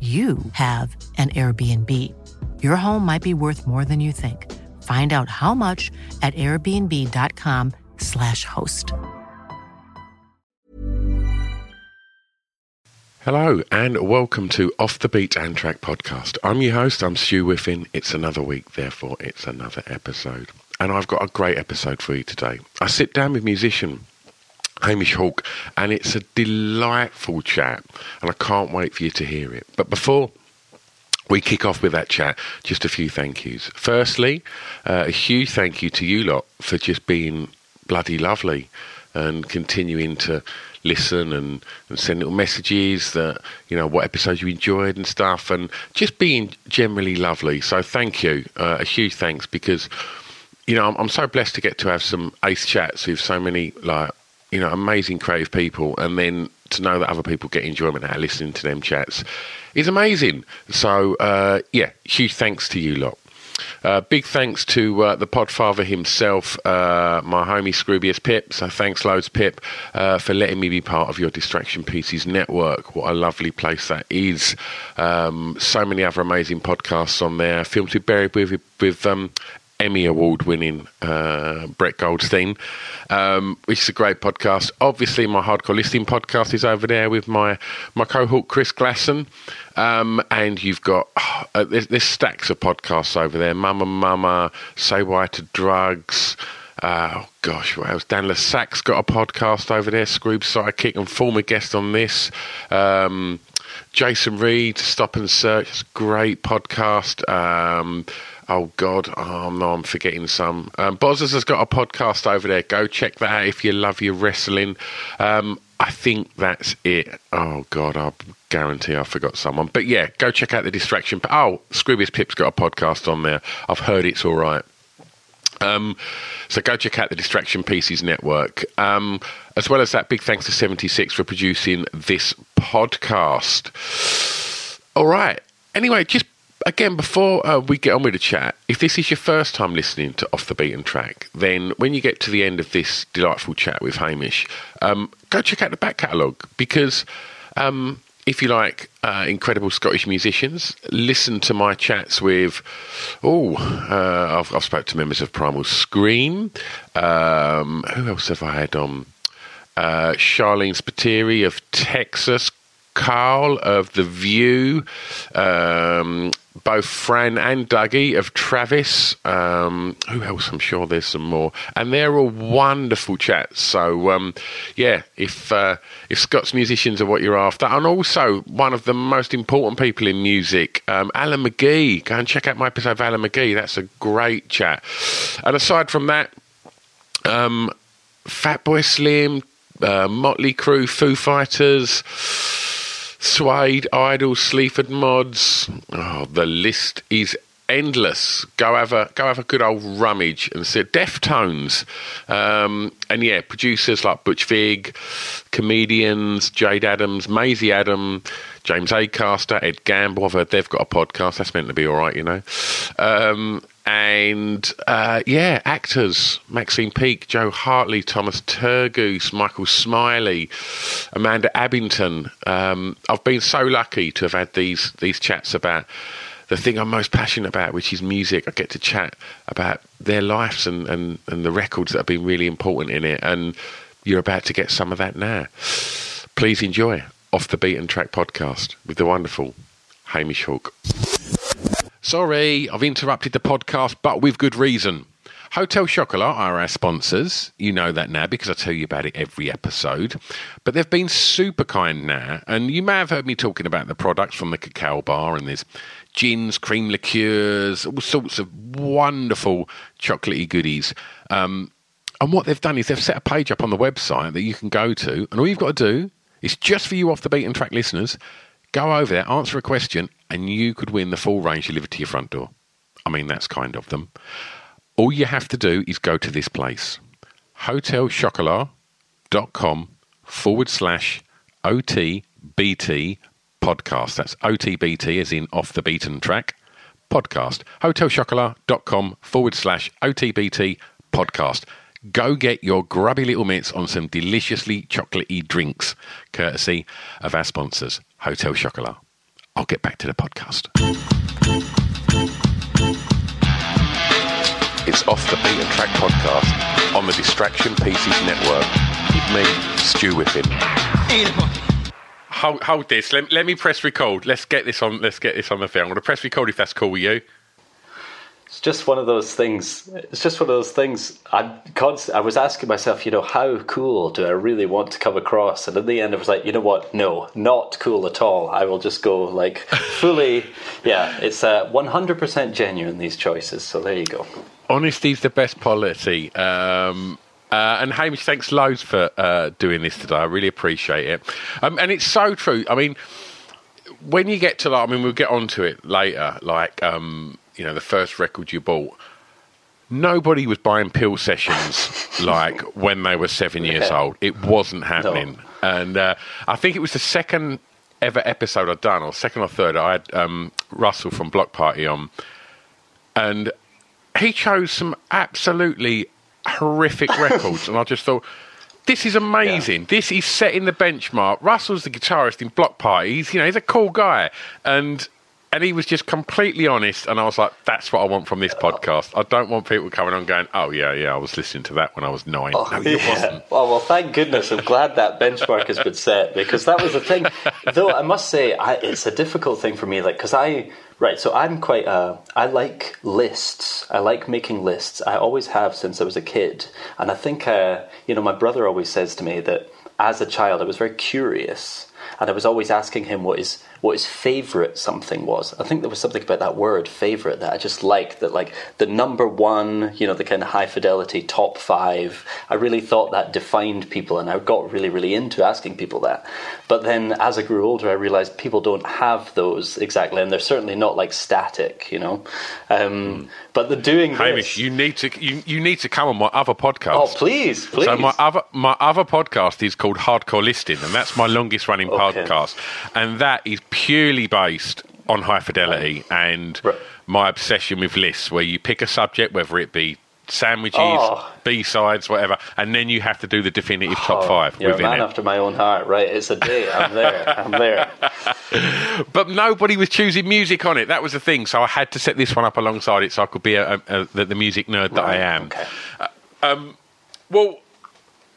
you have an Airbnb. Your home might be worth more than you think. Find out how much at airbnb.com/slash host. Hello and welcome to Off the Beaten Track podcast. I'm your host, I'm Stu Whiffin. It's another week, therefore it's another episode. And I've got a great episode for you today. I sit down with musician Hamish Hawk and it's a delightful chat and I can't wait for you to hear it. But before we kick off with that chat, just a few thank yous. Firstly, uh, a huge thank you to you lot for just being bloody lovely and continuing to listen and, and send little messages that, you know, what episodes you enjoyed and stuff and just being generally lovely. So thank you. Uh, a huge thanks because, you know, I'm, I'm so blessed to get to have some ace chats with so many, like, you know, amazing creative people and then to know that other people get enjoyment out of listening to them chats is amazing. So, uh, yeah, huge thanks to you lot. Uh, big thanks to uh, the Podfather himself, uh, my homie Scroobius Pip. So thanks loads, Pip, uh, for letting me be part of your Distraction Pieces network. What a lovely place that is. Um, so many other amazing podcasts on there. Films to Be Buried with, with um, Emmy Award winning uh, Brett Goldstein, um, which is a great podcast. Obviously, my hardcore listening podcast is over there with my my cohort Chris Glasson. Um, and you've got uh, there's, there's stacks of podcasts over there. Mama Mama, Say Why to Drugs. Uh, oh gosh, what else? Dan Le Sac's got a podcast over there. Scroob Sidekick and former guest on this. Um, Jason Reed, Stop and Search, great podcast. Um, oh God, oh no, I'm forgetting some. Um, Bozzers has got a podcast over there. Go check that out if you love your wrestling. Um, I think that's it. Oh God, I guarantee I forgot someone. But yeah, go check out the distraction. Oh, Scroobius Pip's got a podcast on there. I've heard it's all right. Um, so go check out the Distraction Pieces Network. Um, as well as that, big thanks to 76 for producing this podcast. All right. Anyway, just again, before uh, we get on with the chat, if this is your first time listening to Off the Beaten Track, then when you get to the end of this delightful chat with Hamish, um, go check out the back catalogue because um, if you like uh, incredible Scottish musicians, listen to my chats with. Oh, uh, I've, I've spoke to members of Primal Scream. Um, who else have I had on? Uh, Sharleen Spiteri of Texas, Carl of The View, um, both Fran and Dougie of Travis. Um, who else? I'm sure there's some more, and they're all wonderful chats. So um, yeah, if uh, if Scots musicians are what you're after, and also one of the most important people in music, um, Alan McGee. Go and check out my episode of Alan McGee. That's a great chat. And aside from that. Um, Fatboy Slim, uh, Motley Crue, Foo Fighters, Suede, IDLES, Sleaford Mods. Oh, the list is endless. Go have a go have a good old rummage and see Deftones, um, and yeah, producers like Butch Vig, comedians Jayde Adams, Maisie Adam, James Acaster, Ed Gamble. I've heard they've got a podcast. That's meant to be all right, you know. Um, and uh, yeah, actors Maxine Peake, Jo Hartley, Thomas Turgoose, Michael Smiley, Amanda Abbington. Um, I've been so lucky to have had these these chats about the thing I'm most passionate about, which is music. I get to chat about their lives and, and, and the records that have been really important in it. And you're about to get some of that now. Please enjoy Off the Beaten Track podcast with the wonderful Hamish Hawk. Sorry, I've interrupted the podcast, but with good reason. Hotel Chocolat are our sponsors. You know that now because I tell you about it every episode. But they've been super kind now, and you may have heard me talking about the products from the cacao bar, and there's gins, cream liqueurs, all sorts of wonderful chocolatey goodies. Um, and what they've done is they've set a page up on the website that you can go to, and all you've got to do is just for you off the beaten track listeners, go over there, answer a question, and you could win the full range delivered to your front door. I mean, that's kind of them. All you have to do is go to this place, hotelchocolat.com forward slash OTBT podcast. That's OTBT as in off the beaten track podcast. Hotelchocolat.com forward slash OTBT podcast. Go get your grubby little mitts on some deliciously chocolatey drinks, courtesy of our sponsors, Hotel Chocolat. I'll get back to the podcast. It's Off the Beaten Track podcast on the Distraction Pieces Network with me, Stu Whiffin. Hold, hold this. Let, let me press record. Let's get this on. Let's get this on the film. I'm going to press record if that's cool with you. It's just one of those things. It's just one of those things. I const- I was asking myself, you know, how cool do I really want to come across? And in the end, I was like, you know what? No, not cool at all. I will just go like fully. yeah, it's uh, 100% genuine these choices. So there you go. Honesty's the best policy. Um, uh, and Hamish, thanks loads for uh, doing this today. I really appreciate it. Um, and it's so true. I mean, when you get to that, I mean, we'll get onto it later. Like, um, you know, the first record you bought. Nobody was buying pill sessions like when they were seven years Yeah. old. It wasn't happening. And uh, I think it was the second ever episode I'd done, or second or third. I had um, Russell from Bloc Party on, and he chose some absolutely horrific records, and I just thought. This is amazing. This is setting the benchmark. Russell's the guitarist in Bloc Party. He's, you know, he's a cool guy, and and he was just completely honest. And I was like, that's what I want from this podcast. I don't want people coming on going, oh yeah, yeah, I was listening to that when I was nine. no, you Yeah. wasn't. Well, well, thank goodness. I'm glad that benchmark has been set because that was the thing. Though I must say, I, it's a difficult thing for me, like because I right. So I'm quite. Uh, I like lists. I like making lists. I always have since I was a kid, and I think uh, you know my brother always says to me that as a child I was very curious, and I was always asking him what his what his favorite something was. I think there was something about that word favorite that I just liked. That like the number one, you know, the kind of high fidelity top five. I really thought that defined people, and I got really really into asking people that. But then as I grew older, I realized people don't have those exactly, and they're certainly not like static, you know. Um, But the doing this, Hamish, you need to you, you need to come on my other podcast. oh please, please. So my other my other podcast is called Hardcore Listing, and that's my longest running Okay. podcast, and that is purely based on high fidelity and Right. my obsession with lists, where you pick a subject, whether it be sandwiches, Oh. B sides, whatever, and then you have to do the definitive top Oh, five You're a within man it. after my own heart, right? It's a day. I'm there. I'm there. But nobody was choosing music on it. That was the thing. So I had to set this one up alongside it, so I could be a, a, a, the, music nerd that I am. Okay. Uh, um, well,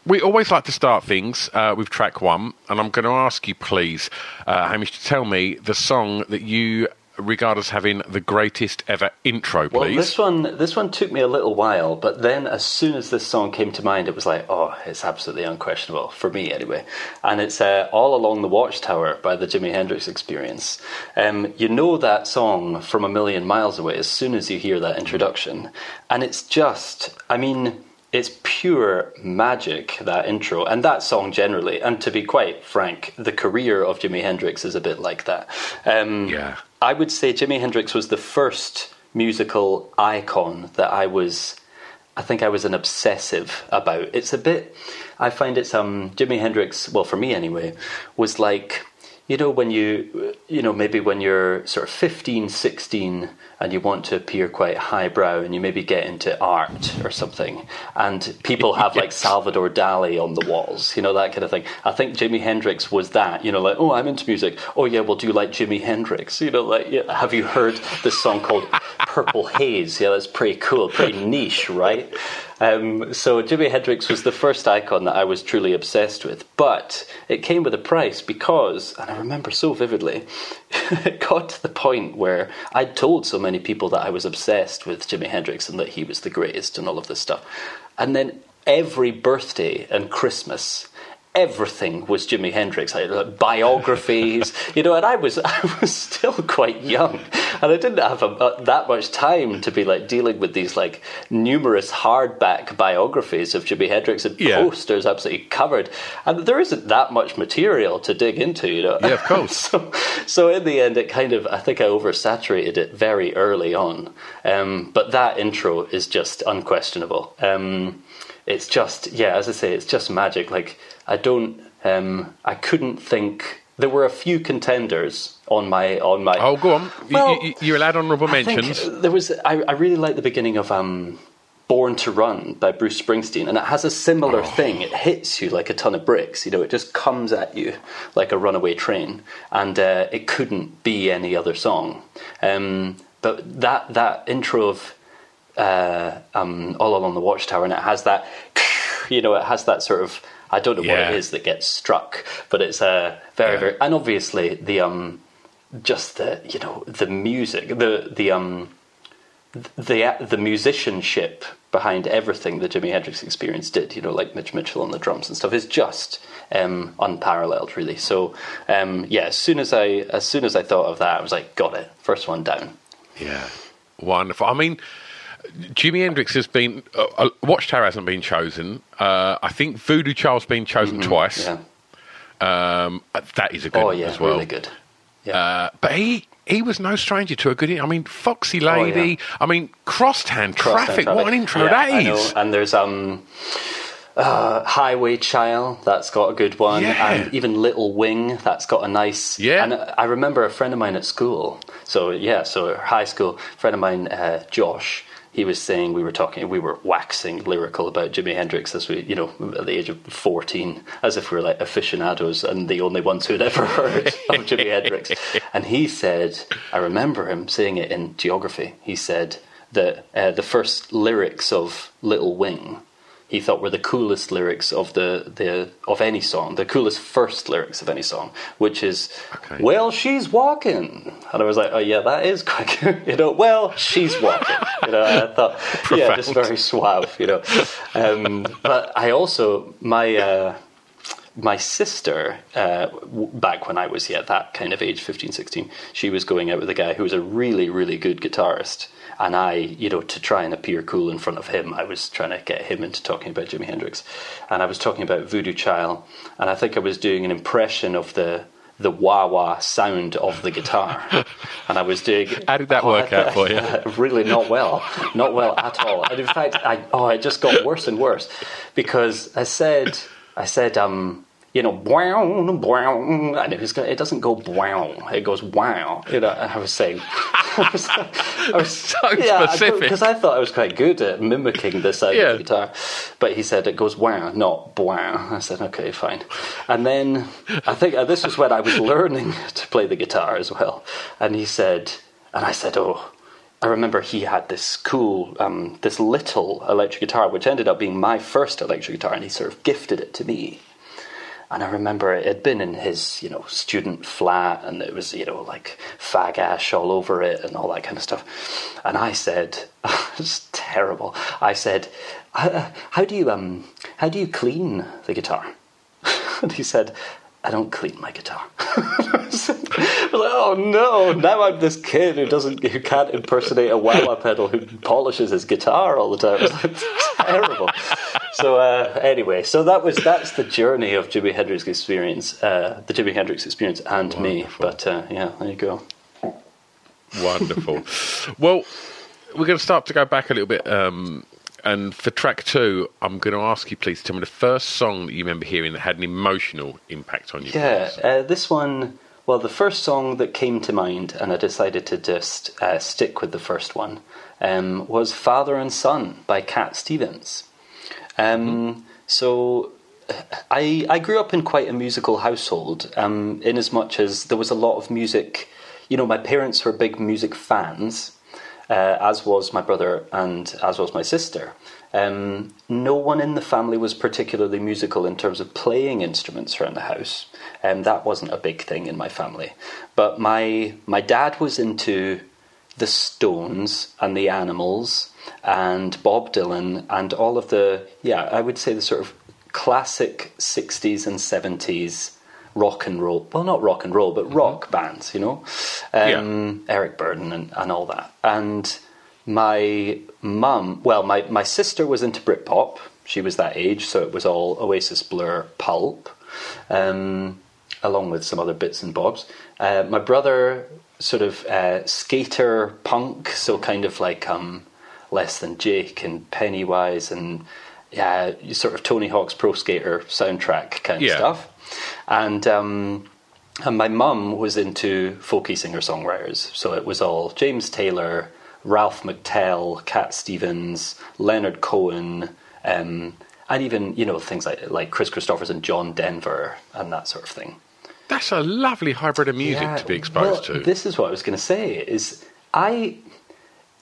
we always like to start things uh, with track one, and I'm going to ask you, please, uh, Hamish, to tell me the song that you regard as having the greatest ever intro, Please. Well, this one, this one took me a little while, but then as soon as this song came to mind, it was like, oh, it's absolutely unquestionable for me anyway. And it's uh, "All Along the Watchtower" by the Jimi Hendrix Experience. Um, you know that song from a million miles away as soon as you hear that introduction, and it's just, I mean. It's pure magic, that intro, and that song generally. And to be quite frank, the career of Jimi Hendrix is a bit like that. Um, Yeah. I would say Jimi Hendrix was the first musical icon that I was. I think I was an obsessive about. It's a bit. I find it's um Jimi Hendrix. Well, for me anyway, was like you know when you you know maybe when you're sort of 15 16 and you want to appear quite highbrow and you maybe get into art or something. And people have like salvador dali on the walls you know that kind of thing. I think jimi hendrix was that you know like oh i'm into music. Oh yeah well do you like jimi hendrix? You know like yeah, have you heard this song called purple haze? Yeah that's pretty cool pretty niche right? Um, so Jimi Hendrix was the first icon that I was truly obsessed with, but it came with a price because, and I remember so vividly, it got to the point where I'd told so many people that I was obsessed with Jimi Hendrix and that he was the greatest and all of this stuff, and then every birthday and Christmas everything was Jimi Hendrix. I like, biographies, you know, and I was I was still quite young, and I didn't have a, a, that much time to be like dealing with these like numerous hardback biographies of Jimi Hendrix and Yeah. posters absolutely covered, and there isn't that much material to dig into, you know. Yeah, of course. so, so in the end, it kind of I think I oversaturated it very early on, um, but that intro is just unquestionable. Um, it's just yeah, as I say, it's just magic. Like I don't, um, I couldn't think. There were a few contenders on my on my. Oh, go on. You- Well, you, you're allowed honourable mentions. there was. I, I really like the beginning of um, "Born to Run" by Bruce Springsteen, and it has a similar Oh. thing. It hits you like a ton of bricks. You know, it just comes at you like a runaway train, and uh, it couldn't be any other song. Um, but that that intro of uh, um, "All Along the Watchtower," and it has that. You know, it has that sort of. I don't know what it is that gets struck, but it's uh, very, Yeah. very, and obviously the um, just the you know the music, the the um, the the musicianship behind everything the Jimi Hendrix Experience did, you know, like Mitch Mitchell on the drums and stuff, is just um, unparalleled, really. So, um, yeah, as soon as I as soon as I thought of that, I was like, got it, first one down. Yeah, wonderful. I mean, Jimi Hendrix has been. Uh, uh, Watchtower hasn't been chosen. Uh, I think Voodoo Child's been chosen twice. Mm-hmm. Yeah. Um, that is a good Oh one yeah, as well. really good. Yeah. Uh, but he he was no stranger to a good. I mean, Foxy Oh, Lady. yeah. I mean, Crosstown Traffic. and What an intro Yeah, that is. And there's um, uh, Highway Chile. That's got a good one. Yeah. And even Little Wing. That's got a nice. Yeah. And I remember a friend of mine at school. So yeah, so high school friend of mine, uh, Josh. He was saying we were talking, we were waxing lyrical about Jimi Hendrix as we, you know, at the age of fourteen, as if we were like aficionados and the only ones who'd ever heard of Jimi Hendrix. And he said, I remember him saying it in geography. He said that uh, the first lyrics of Little Wing he thought were the coolest lyrics of the, the of any song, the coolest first lyrics of any song, which is Okay. "Well, she's walking," and I was like, "Oh yeah, that is quite good." You know, well, she's walking. You know, I thought, yeah, just very suave. You know, um, but I also my. Uh, my sister, uh, back when I was yeah that kind of age, 15, 16, she was going out with a guy who was a really, really good guitarist. And I, you know, to try and appear cool in front of him, I was trying to get him into talking about Jimi Hendrix. And I was talking about Voodoo Child. And I think I was doing an impression of the the wah wah sound of the guitar. And I was doing. How did that Oh, work out for you? really not well, not well at all. And in fact, I, oh, it just got worse and worse because I said, I said, um, you know, wow, and it was, it doesn't go wow, it goes wow. You know, and I was saying, I was, I was So specific. because I thought I was quite good at mimicking the sound Yeah. of the guitar, but he said it goes wow, not wow. I said okay, fine. And then I think uh, this was when I was learning to play the guitar as well, and he said, and I said, oh. I remember he had this cool, um, this little electric guitar, which ended up being my first electric guitar, and he sort of gifted it to me. And I remember it had been in his, you know, student flat, and it was, you know, like fag ash all over it and all that kind of stuff. And I said, it's terrible. I said, how, how do you um, how do you clean the guitar? and he said, I don't clean my guitar. Oh no! Now I'm this kid who doesn't, who can't impersonate a wah wah pedal, who polishes his guitar all the time. It's like, terrible. So uh, anyway, so that was that's the journey of Jimi Hendrix experience, uh, the Jimi Hendrix experience, and me. But uh, yeah, there you go. Wonderful. well, we're going to start to go back a little bit. Um, and for track two, I'm going to ask you, please, tell me the first song that you remember hearing that had an emotional impact on you. Yeah, uh, this one. Well, the first song that came to mind, and I decided to just uh, stick with the first one, um, was "Father and Son" by Cat Stevens. Um, So, I I grew up in quite a musical household. Um, in as much as there was a lot of music, you know, my parents were big music fans, uh, as was my brother and as was my sister. Um, no one in the family was particularly musical in terms of playing instruments around the house, and um, that wasn't a big thing in my family. But my my dad was into the Stones and the Animals and Bob Dylan and all of the yeah I would say the sort of classic '60s and '70s rock and roll well not rock and roll but mm-hmm. rock bands you know um, yeah. Eric Burdon and, and all that and my mum, well, my, my sister was into Britpop. She was that age, so it was all Oasis, Blur, Pulp, um, along with some other bits and bobs. Uh, my brother, sort of uh, skater punk, so kind of like um, Less Than Jake and Pennywise and yeah, sort of Tony Hawk's Pro Skater soundtrack kind yeah. of stuff. And um, and my mum was into folky singer songwriters, so it was all James Taylor, Ralph McTell, Cat Stevens, Leonard Cohen, um, and even you know things like like Kristofferson and John Denver and that sort of thing. That's a lovely hybrid of music yeah, to be exposed well, to. This is what I was going to say. Is I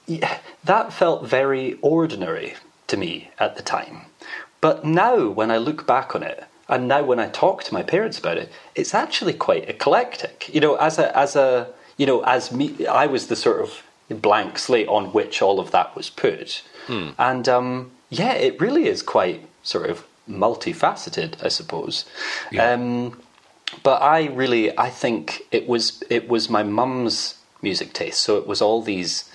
yeah, that felt very ordinary to me at the time, but now when I look back on it, and now when I talk to my parents about it, it's actually quite eclectic. You know, as a as a you know as me, I was the sort of blank slate on which all of that was put. Hmm. And um, yeah, it really is quite sort of multifaceted, I suppose. Yeah. Um, but I really, I think it was it was my mum's music taste. So it was all these,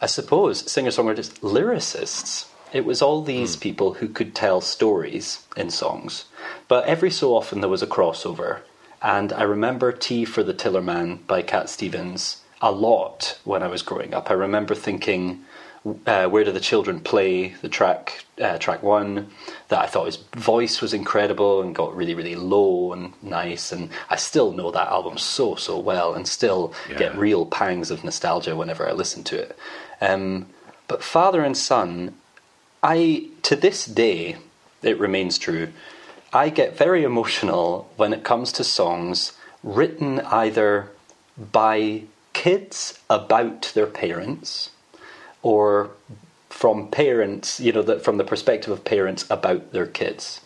I suppose, singer songwriters, lyricists. It was all these mm. people who could tell stories in songs. But every so often there was a crossover. And I remember Tea for the Tillerman by Cat Stevens a lot when I was growing up. I remember thinking, uh, "Where do the children play?" The track, uh, track one, that I thought his voice was incredible and got really, really low and nice. And I still know that album so, so well, and still yeah. get real pangs of nostalgia whenever I listen to it. Um, but father and son, I to this day, it remains true. I get very emotional when it comes to songs written either by kids about their parents or from parents, you know, that from the perspective of parents about their kids.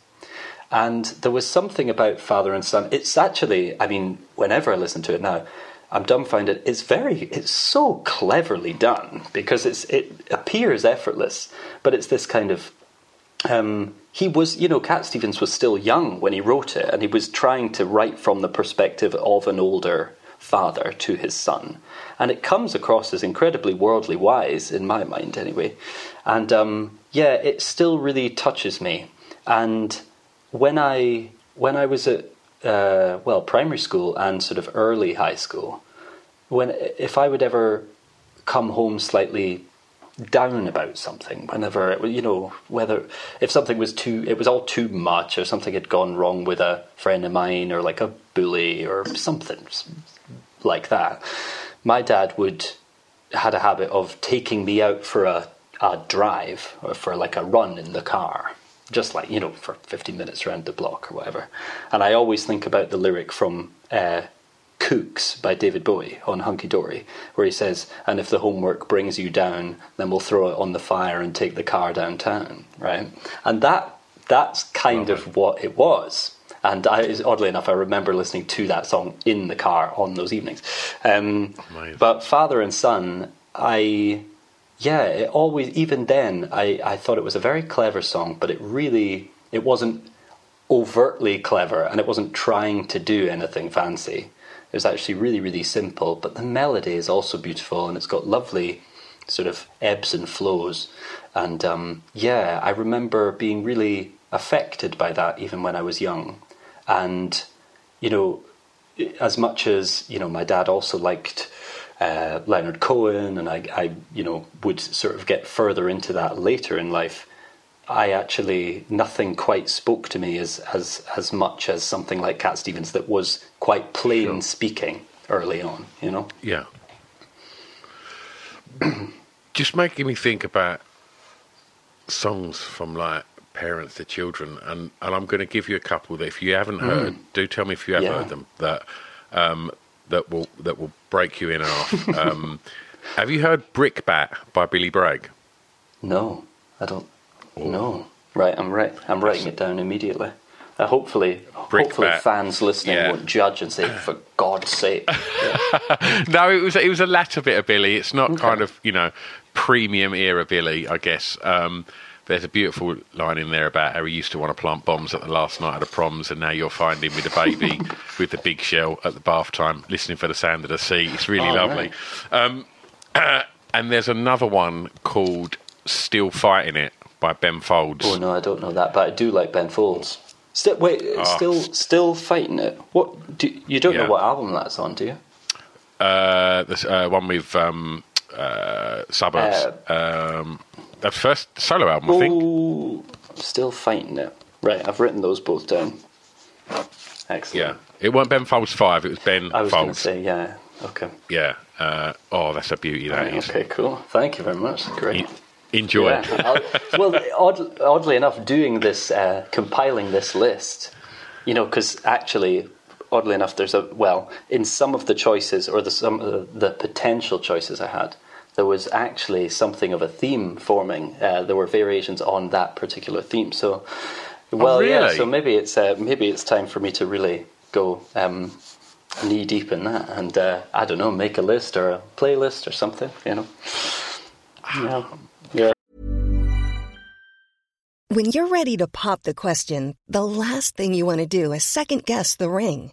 And there was something about father and son. It's actually, I mean, whenever I listen to it now, I'm dumbfounded. It's very, it's so cleverly done because it's it appears effortless, but it's this kind of. Um, he was, you know, Cat Stevens was still young when he wrote it, and he was trying to write from the perspective of an older father to his son. And it comes across as incredibly worldly wise, in my mind anyway. And um, yeah, it still really touches me. And when I when I was at uh, well primary school and sort of early high school, when if I would ever come home slightly down about something whenever you know whether if something was too it was all too much or something had gone wrong with a friend of mine or like a bully or something like that, my dad would had a habit of taking me out for a, a drive or for like a run in the car just like you know for 15 minutes around the block or whatever. And i always think about the lyric from uh, kooks by david bowie on hunky dory where he says and if the homework brings you down then we'll throw it on the fire and take the car downtown right? And that that's kind of what it was. And I, oddly enough, I remember listening to that song in the car on those evenings. Um, but father and son, I yeah, it always even then I, I thought it was a very clever song, but it really it wasn't overtly clever and it wasn't trying to do anything fancy. It was actually really, really simple, but the melody is also beautiful and it's got lovely sort of ebbs and flows. And um, yeah, I remember being really affected by that even when I was young. And, you know, as much as, you know, my dad also liked uh, Leonard Cohen, and I, I, you know, would sort of get further into that later in life. I actually nothing quite spoke to me as as as much as something like Cat Stevens that was quite plain sure. speaking early on. You know. Yeah. Just making me think about songs from like parents to children, and, and I'm going to give you a couple that if you haven't mm. heard, do tell me if you have yeah. heard them that um, that will that will break you in half. um, Have you heard Brickbat by Billy Bragg? No, I don't. No. Right, I'm right. I'm writing it down immediately. Uh, hopefully, hopefully Brickbat. fans listening Yeah. won't judge and say, "For God's sake." no, it was it was a latter bit of Billy. It's not kind of you know premium era Billy, I guess. Um, there's a beautiful line in there about how he used to want to plant bombs at the last night of the proms, and now you're finding with a baby with the big shell at the bath time, listening for the sound of the sea. It's really Oh, lovely. Um, and there's another one called "Still Fighting It" by Ben Folds. Oh no, I don't know that, but I do like Ben Folds. Still, wait, still, still fighting it. What? Do, you don't Ah. Yeah. know what album that's on, do you? Uh, the uh, one with um, uh, suburbs. um, the first solo album, I think. Still fighting it. Right, I've written those both down. Excellent. Yeah, it wasn't Ben Folds five. It was Ben I was going to say, yeah. Okay. Yeah. Uh, oh, that's a beauty. That is. Okay, cool. Thank you very much. Great. Enjoy. Yeah, well, odd, oddly enough, doing this, uh, compiling this list, you know, because actually, oddly enough, there's a well in some of the choices or the some of the potential choices I had, there was actually something of a theme forming. Uh, there were variations on that particular theme. So, well, yeah. really? So maybe it's uh, maybe it's time for me to really go. Um, knee deep in that and uh, I don't know make a list or a playlist or something you know yeah yeah When you're ready to pop the question, the last thing you want to do is second guess the ring.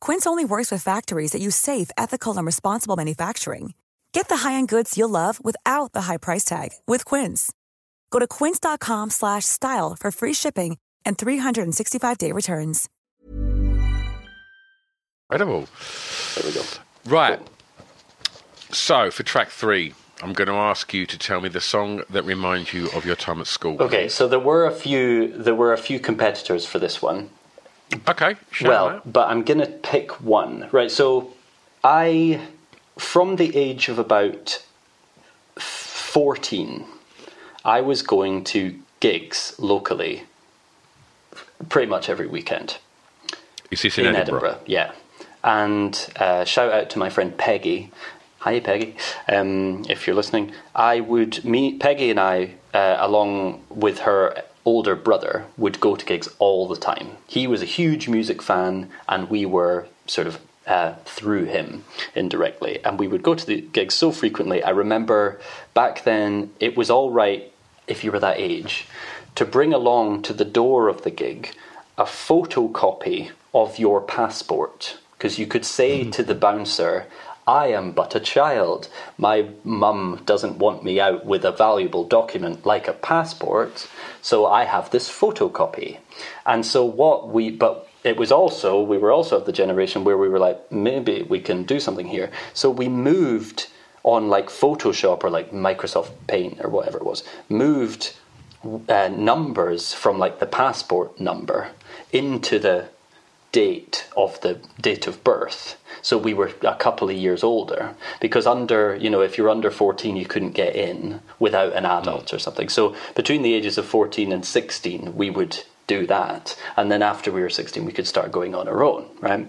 Quince only works with factories that use safe, ethical, and responsible manufacturing. Get the high-end goods you'll love without the high price tag with Quince. Go to quince.com slash style for free shipping and 365-day returns. Incredible. there we go Right. So for track three, I'm going to ask you to tell me the song that reminds you of your time at school. Okay, so there were a few there were a few competitors for this one. Okay. shout well, but I'm gonna pick one. Right, so I from the age of about fourteen, I was going to gigs locally pretty much every weekend is this in, in Edinburgh? Edinburgh. yeah. And uh, shout out to my friend Peggy. Hi, Peggy. Um, if you're listening, I would meet Peggy and I, uh, along with her older brother, would go to gigs all the time. He was a huge music fan, and we were sort of uh, through him indirectly. And we would go to the gigs so frequently. I remember back then it was all right if you were that age to bring along to the door of the gig a photocopy of your passport because you could say to the bouncer, I am but a child. My mum doesn't want me out with a valuable document like a passport, so I have this photocopy. And so what we but it was also we were also of the generation where we were like maybe we can do something here. So we moved on like Photoshop or like Microsoft Paint or whatever it was, moved uh, numbers from like the passport number into the date of the date of birth. So we were a couple of years older because under, you know, if you're under 14, you couldn't get in without an adult or something. So between the ages of 14 and 16, we would do that. And then after we were 16, we could start going on our own, right?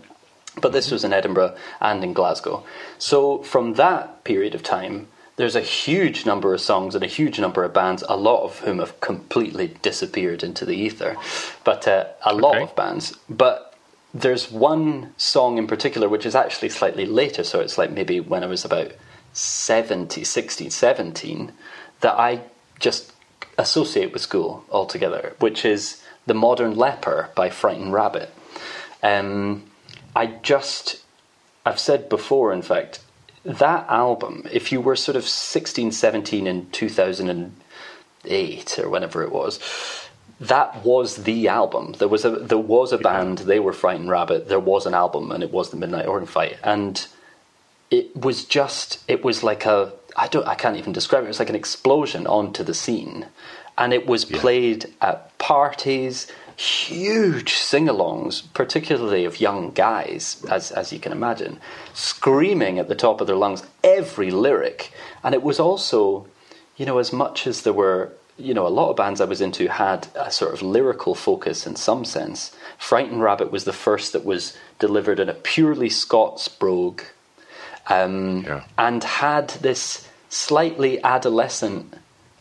But this was in Edinburgh and in Glasgow. So from that period of time, there's a huge number of songs and a huge number of bands, a lot of whom have completely disappeared into the ether. But uh, a lot Okay. of bands. But there's one song in particular which is actually slightly later, so it's like maybe when I was about 70, 16, 17, that I just associate with school altogether, which is The Modern Leper by Frightened Rabbit. Um, I just, I've said before, in fact, that album, if you were sort of 16, 17 in 2008 or whenever it was, that was the album. There was a there was a band. They were Frightened Rabbit. There was an album, and it was the Midnight Organ Fight. And it was just it was like a I don't I can't even describe it. It was like an explosion onto the scene, and it was played at parties, huge sing-alongs, particularly of young guys, as as you can imagine, screaming at the top of their lungs every lyric, and it was also, you know, as much as there were. You know, a lot of bands I was into had a sort of lyrical focus in some sense. Frightened Rabbit was the first that was delivered in a purely Scots brogue um, Yeah. and had this slightly adolescent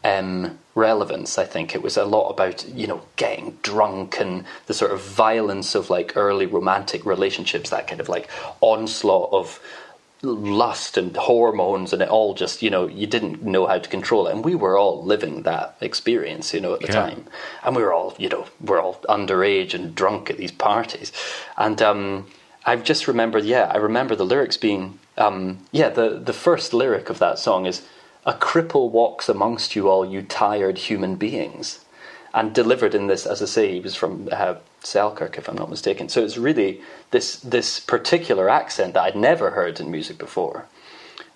um, relevance. I think it was a lot about you know getting drunk and the sort of violence of like early romantic relationships, that kind of like onslaught of lust and hormones and it all just you know you didn't know how to control it. And we were all living that experience you know at the Yeah. time. And we were all you know we're all underage and drunk at these parties. And um i've just remembered yeah i remember the lyrics being um yeah the the first lyric of that song is a cripple walks amongst you all you tired human beings and delivered in this as i say he was from uh, selkirk if i'm not mistaken so it's really this this particular accent that i'd never heard in music before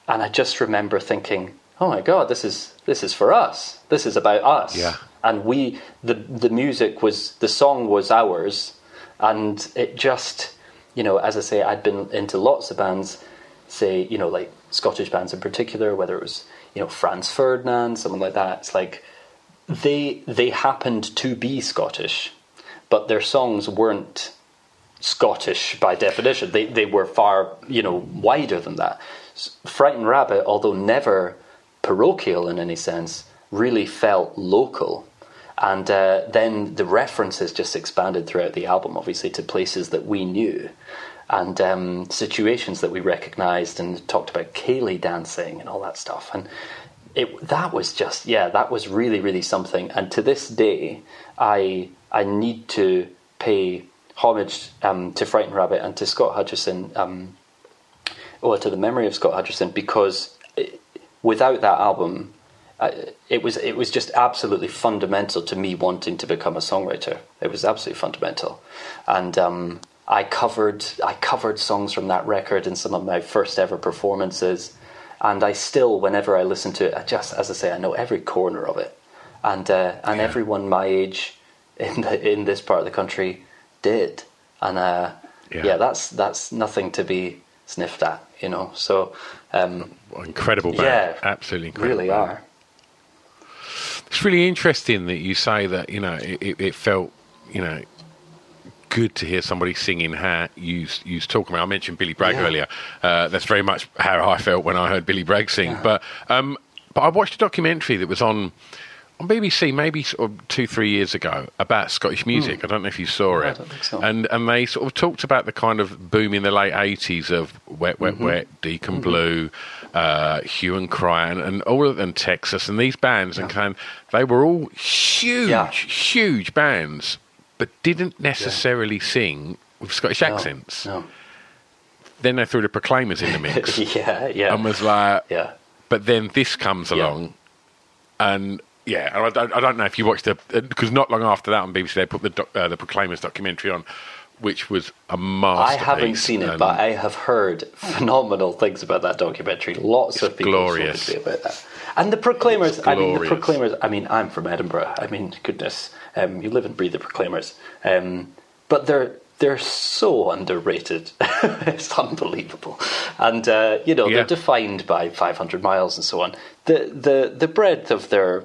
and I just remember thinking, "Oh my God, this is this is for us. This is about us." Yeah. And we, the the music was the song was ours, and it just, you know, as I say, I'd been into lots of bands, say, you know, like Scottish bands in particular, whether it was you know Franz Ferdinand, someone like that. It's like they they happened to be Scottish, but their songs weren't Scottish by definition. They they were far you know wider than that. Frightened Rabbit, although never parochial in any sense, really felt local. And uh, then the references just expanded throughout the album, obviously, to places that we knew and um, situations that we recognised and talked about ceilidh dancing and all that stuff. And it that was just yeah, that was really really something. And to this day, I I need to pay homage um, to Frightened Rabbit and to Scott Hutchison, um, or to the memory of Scott Hutchison, because it, without that album, uh, it was it was just absolutely fundamental to me wanting to become a songwriter. It was absolutely fundamental, and um, I covered I covered songs from that record in some of my first ever performances, and I still, whenever I listen to it, I just as I say, I know every corner of it, and uh, and everyone my age in the, in this part of the country did, and uh, Yeah. yeah. that's that's nothing to be sniffed at, you know. So. Um, Incredible band. yeah, Absolutely incredible. really band. are. It's really interesting that you say that, you know, it, it, felt, you know, good to hear somebody singing how you you talking about. I mentioned Billy Bragg Yeah. earlier. Uh, that's very much how I felt when I heard Billy Bragg sing. But um, but I watched a documentary that was on on BBC maybe sort of two three years ago about Scottish music. Hmm. I don't know if you saw I it. don't think so. And and they sort of talked about the kind of boom in the late eighties of Wet Wet mm-hmm. Wet, Deacon mm-hmm. Blue, uh, Hue and Cry, and, and all of them Texas, and these bands, and kind they were all huge, Yeah. huge bands, but didn't necessarily sing with Scottish accents. No. Then they threw the Proclaimers in the mix, yeah, yeah. and was like, yeah. but then this comes Yeah. along, and yeah, I don't, I don't know if you watched the because not long after that on BBC they put the doc, uh, the Proclaimers documentary on, which was a masterpiece. I haven't seen it, but I have heard phenomenal things about that documentary. Lots of people glorious. me about that. And the Proclaimers, I mean, the. Proclaimers, I mean, I'm from Edinburgh. I mean, goodness, um, you live and breathe the Proclaimers. Um, but they're they're so underrated. it's unbelievable. And, uh, you know, Yeah. they're defined by 500 miles and so on. The, the, the breadth of their,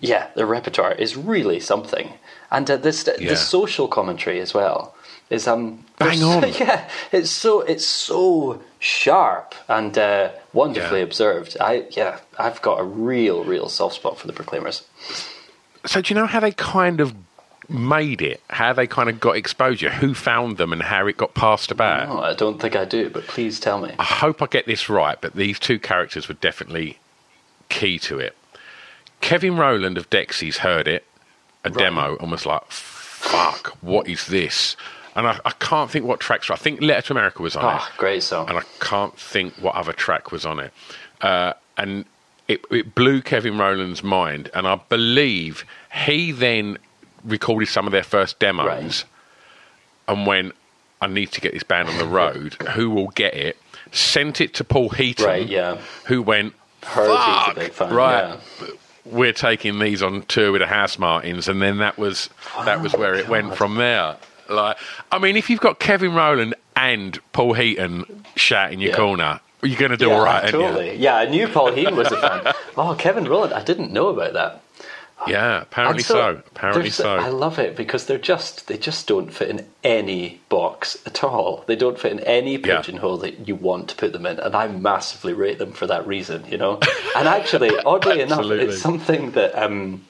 yeah, the repertoire is really something. and uh, this Yeah. the social commentary as well is um Bang on. yeah it's so it's so sharp and uh, wonderfully Yeah. observed. I yeah I've got a real real soft spot for the Proclaimers. So do you know how they kind of made it? How they kind of got exposure? Who found them and how it got passed about? Oh, I don't think I do, but please tell me. I hope I get this right, but these two characters were definitely key to it. Kevin Rowland of Dexys heard it, a demo, and was like, "Fuck, what is this?" And I, I can't think what tracks. were- I think Letter to America was on Ah, it, great song. and I can't think what other track was on it. Uh, and it, it blew Kevin Rowland's mind, and I believe he then recorded some of their first demos Right. and went, I need to get this band on the road. Who will get it? Sent it to Paul Heaton, Right, yeah. who went, Heard Fuck, big fan, right? yeah. We're taking these on tour with the Housemartins, and then that was that was where it went from there. Like, I mean, if you've got Kevin Rowland and Paul Heaton shouting in your Yeah. corner, you're going to do yeah, all right, totally. Yeah, I knew Paul Heaton was a fan. Oh, Kevin Rowland, I didn't know about that. Yeah, apparently And so. Apparently so. I love it because they're just they just don't fit in any box at all. They don't fit in any Yeah. pigeonhole that you want to put them in, and I massively rate them for that reason. You know, and actually, oddly enough, it's something that. Um,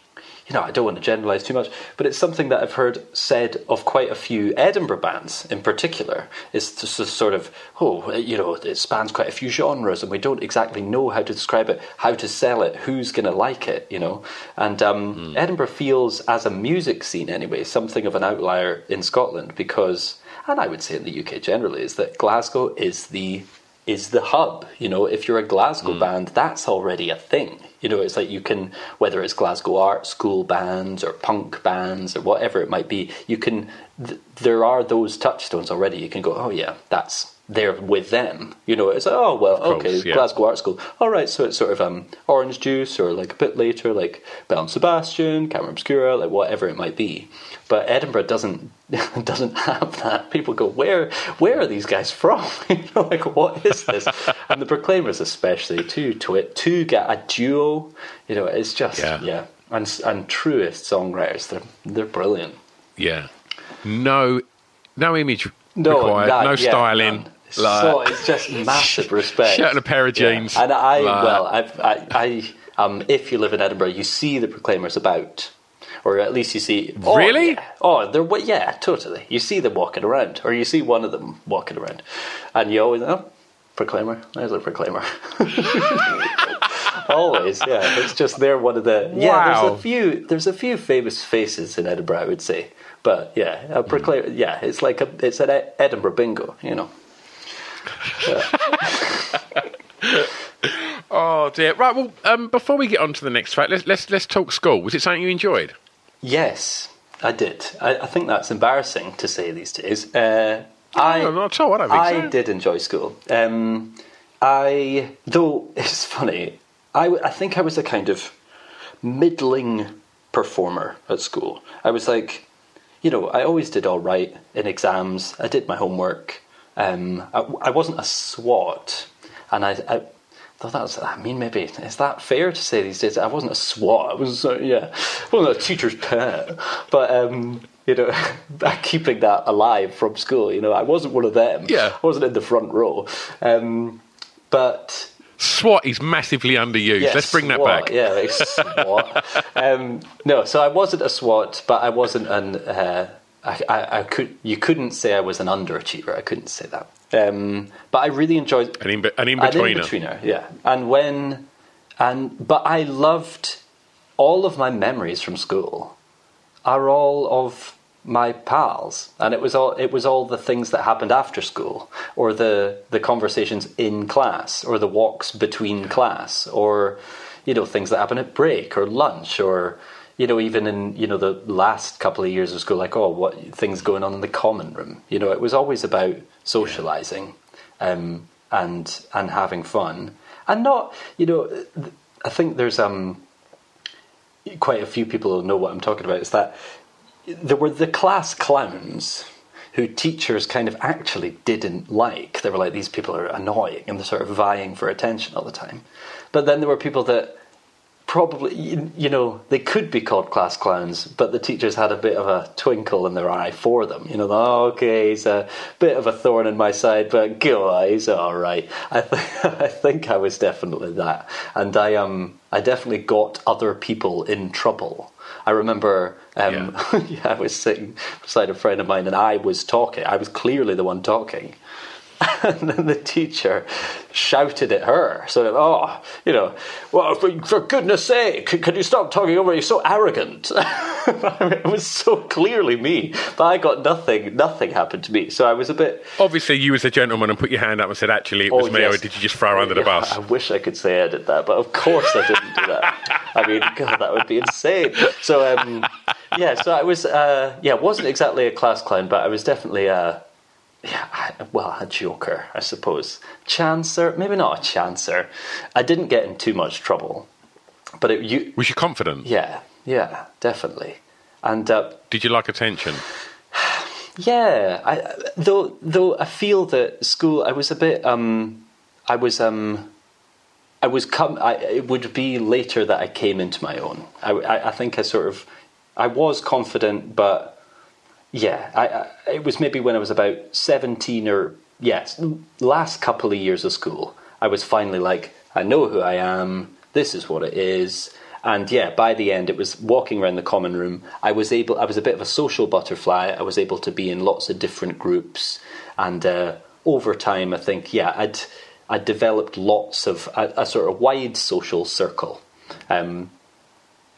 you know, I don't want to generalize too much, but it's something that I've heard said of quite a few Edinburgh bands in particular. It's just sort of, oh, you know, it spans quite a few genres, and we don't exactly know how to describe it, how to sell it, who's going to like it, you know. And um, Edinburgh feels, as a music scene anyway, something of an outlier in Scotland because, and I would say in the UK generally, is that Glasgow is the is the hub. You know, if you're a Glasgow band, that's already a thing. You know, it's like you can, whether it's Glasgow art school bands or punk bands or whatever it might be, you can, th- there are those touchstones already. You can go, oh yeah, that's, they're with them. You know, it's like, oh, well, course, okay, yeah. Glasgow art school. All right, so it's sort of um, Orange Juice or like a bit later, like Belle and Sebastian, Camera Obscura, like whatever it might be. But Edinburgh doesn't doesn't have that. People go, where where are these guys from? you know, like what is this? and the Proclaimers, especially, two twit, two get a duo. You know, it's just Yeah. yeah, and and truest songwriters. They're they're brilliant. yeah. No, no image No, required. that- no yeah, none. so it's just massive respect. Shirt and a pair of Yeah. jeans. And I, Like- well, I've, I, I, um, if you live in Edinburgh, you see the Proclaimers about, or at least you see. Oh, Really? yeah. Oh, they're wa- yeah, totally. You see them walking around, or you see one of them walking around, and you always oh, Proclaimer. There's a Proclaimer. always, yeah. It's just they're one of the yeah. Wow. There's a few. There's a few famous faces in Edinburgh, I would say. But yeah, a Proclaimer. Yeah, it's like a it's an Edinburgh bingo, you know. Oh dear. Right. Well, um, before we get on to the next track, let's let's let's talk school. Was it something you enjoyed? Yes, I did. I, I think that's embarrassing to say these days. Uh, I, No, not at all. I I so. did enjoy school. Um, I, though it's funny, I, I think I was a kind of middling performer at school. I was like, you know, I always did all right in exams. I did my homework. Um, I, I wasn't a SWAT, and I, I thought that was. I mean, maybe is that fair to say these days? I wasn't a SWAT. I was, uh, yeah, I wasn't a teacher's pet. But um, you know, keeping that alive from school. You know, I wasn't one of them. Yeah. I wasn't in the front row. Um, but SWAT is massively underused. Yes, let's bring that back. Yeah, like SWAT. um, no, so I wasn't a SWAT, but I wasn't an. Uh, I, I, I could. You couldn't say I was an underachiever. I couldn't say that. Um, but I really enjoyed An in, an in betweener. yeah. And when, and but I loved all of my memories from school are all of my pals, and it was all it was all the things that happened after school, or the the conversations in class, or the walks between class, or you know things that happen at break or lunch, or you know even in you know the last couple of years of school, like oh what things going on in the common room. You know it was always about socializing um, and and having fun, and not you know. I think there's um quite a few people know what I'm talking about. Is that there were the class clowns who teachers kind of actually didn't like. They were like these people are annoying and they're sort of vying for attention all the time. But then there were people that probably you, you know they could be called class clowns, but the teachers had a bit of a twinkle in their eye for them. You know, oh, okay, he's a bit of a thorn in my side, but go he's all right. I think I think I was definitely that, and I um I definitely got other people in trouble. I remember um, yeah. I was sitting beside a friend of mine, and I was talking. I was clearly the one talking and then the teacher shouted at her, sort of, oh, you know, well, for, for goodness sake, can you stop talking over? You're so arrogant. it was so clearly me, but I got nothing. Nothing happened to me, so I was a bit. Obviously, you was a gentleman and put your hand up and said, "Actually, it was oh, me," yes. or did you just throw her under the bus? I wish I could say I did that, but of course I didn't do that. I mean, God, that would be insane. So, um, yeah, so I was, uh, yeah, wasn't exactly a class clown, but I was definitely. Uh, yeah, well, a joker, I suppose. Chancer, maybe not a chancer. I didn't get in too much trouble, but it, you was you confident? Yeah, yeah, definitely. And uh, did you like attention? Yeah, I, though though I feel that school, I was a bit. Um, I was. Um, I was come. I, it would be later that I came into my own. I, I, I think I sort of. I was confident, but yeah, I, I, it was maybe when I was about 17 or, yes, last couple of years of school. I was finally like, I know who I am, this is what it is. And yeah, by the end, it was walking around the common room. I was able, I was a bit of a social butterfly. I was able to be in lots of different groups. And uh, over time, I think, yeah, I'd, I'd developed lots of a, a sort of wide social circle. Um,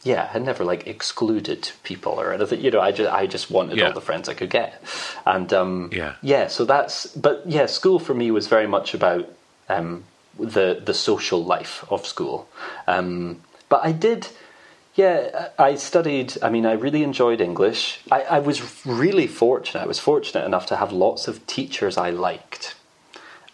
yeah, I never like excluded people or anything. You know, I just I just wanted yeah. all the friends I could get, and um, yeah, yeah. So that's but yeah, school for me was very much about um, the the social life of school. Um, but I did, yeah, I studied. I mean, I really enjoyed English. I, I was really fortunate. I was fortunate enough to have lots of teachers I liked,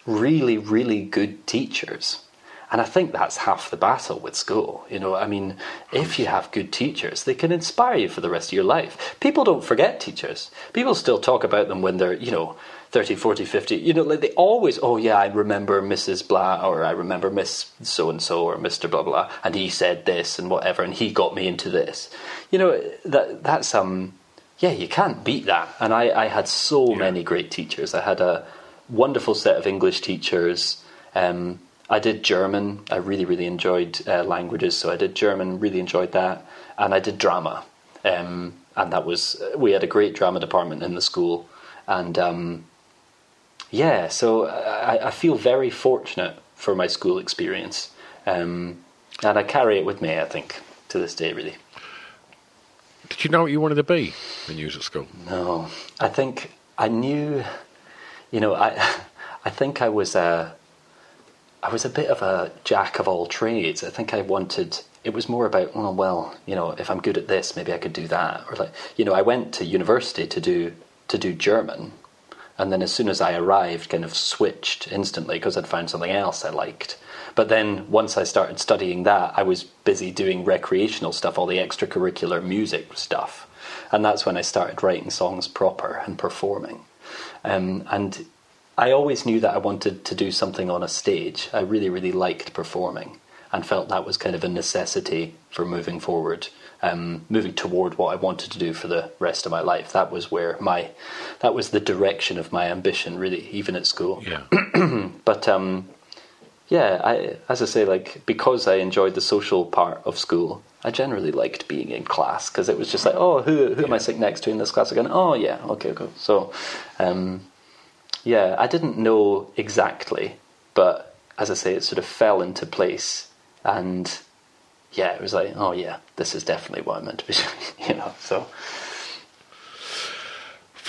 really, really good teachers. And I think that's half the battle with school. You know, I mean, if you have good teachers, they can inspire you for the rest of your life. People don't forget teachers. People still talk about them when they're, you know, 30, 40, 50. You know, like they always, oh yeah, I remember Mrs. Blah or I remember Miss so and so or Mr. Blah blah and he said this and whatever and he got me into this. You know, that that's um yeah, you can't beat that. And I, I had so yeah. many great teachers. I had a wonderful set of English teachers. Um, I did German. I really, really enjoyed uh, languages, so I did German. Really enjoyed that, and I did drama. Um, and that was we had a great drama department in the school, and um, yeah, so I, I, feel very fortunate for my school experience, um, and I carry it with me. I think to this day, really. Did you know what you wanted to be when you was at school? No, I think I knew. You know, I I think I was. Uh, I was a bit of a jack of all trades. I think I wanted. It was more about, well, well, you know, if I'm good at this, maybe I could do that. Or like, you know, I went to university to do to do German, and then as soon as I arrived, kind of switched instantly because I'd found something else I liked. But then once I started studying that, I was busy doing recreational stuff, all the extracurricular music stuff, and that's when I started writing songs proper and performing. Um, and I always knew that I wanted to do something on a stage. I really, really liked performing and felt that was kind of a necessity for moving forward, um, moving toward what I wanted to do for the rest of my life. That was where my, that was the direction of my ambition, really, even at school. Yeah. but um, yeah, I, as I say, like because I enjoyed the social part of school, I generally liked being in class because it was just like, oh, who who yeah. am I sitting next to in this class again? Oh, yeah, okay, cool. So. Um, yeah, I didn't know exactly, but as I say, it sort of fell into place, and yeah, it was like, oh yeah, this is definitely what I meant to be doing, you know. So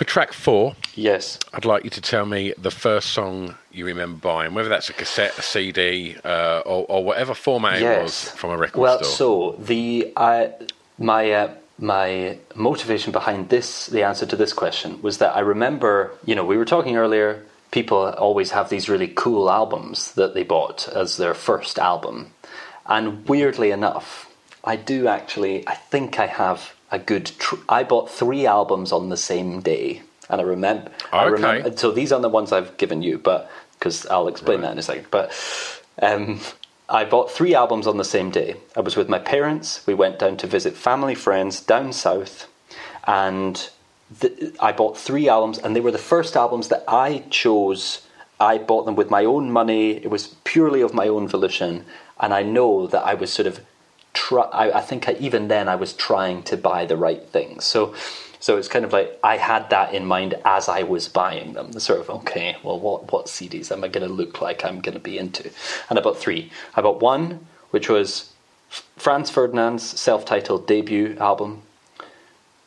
for track four, yes, I'd like you to tell me the first song you remember buying, whether that's a cassette, a CD, uh, or, or, whatever format yes. it was from a record well, store. Well, so the I my uh, my motivation behind this, the answer to this question, was that I remember, you know, we were talking earlier, people always have these really cool albums that they bought as their first album. And weirdly enough, I do actually, I think I have a good, tr- I bought three albums on the same day. And I remember, okay. I remember, so these aren't the ones I've given you, but, because I'll explain right. that in a second. But, um, I bought three albums on the same day. I was with my parents. We went down to visit family friends down south, and th- I bought three albums, and they were the first albums that I chose. I bought them with my own money. It was purely of my own volition, and I know that I was sort of. Try, I, I think I, even then I was trying to buy the right things. So, so it's kind of like I had that in mind as I was buying them. The sort of okay, well, what what CDs am I going to look like? I'm going to be into, and I bought three. I bought one, which was Franz Ferdinand's self-titled debut album.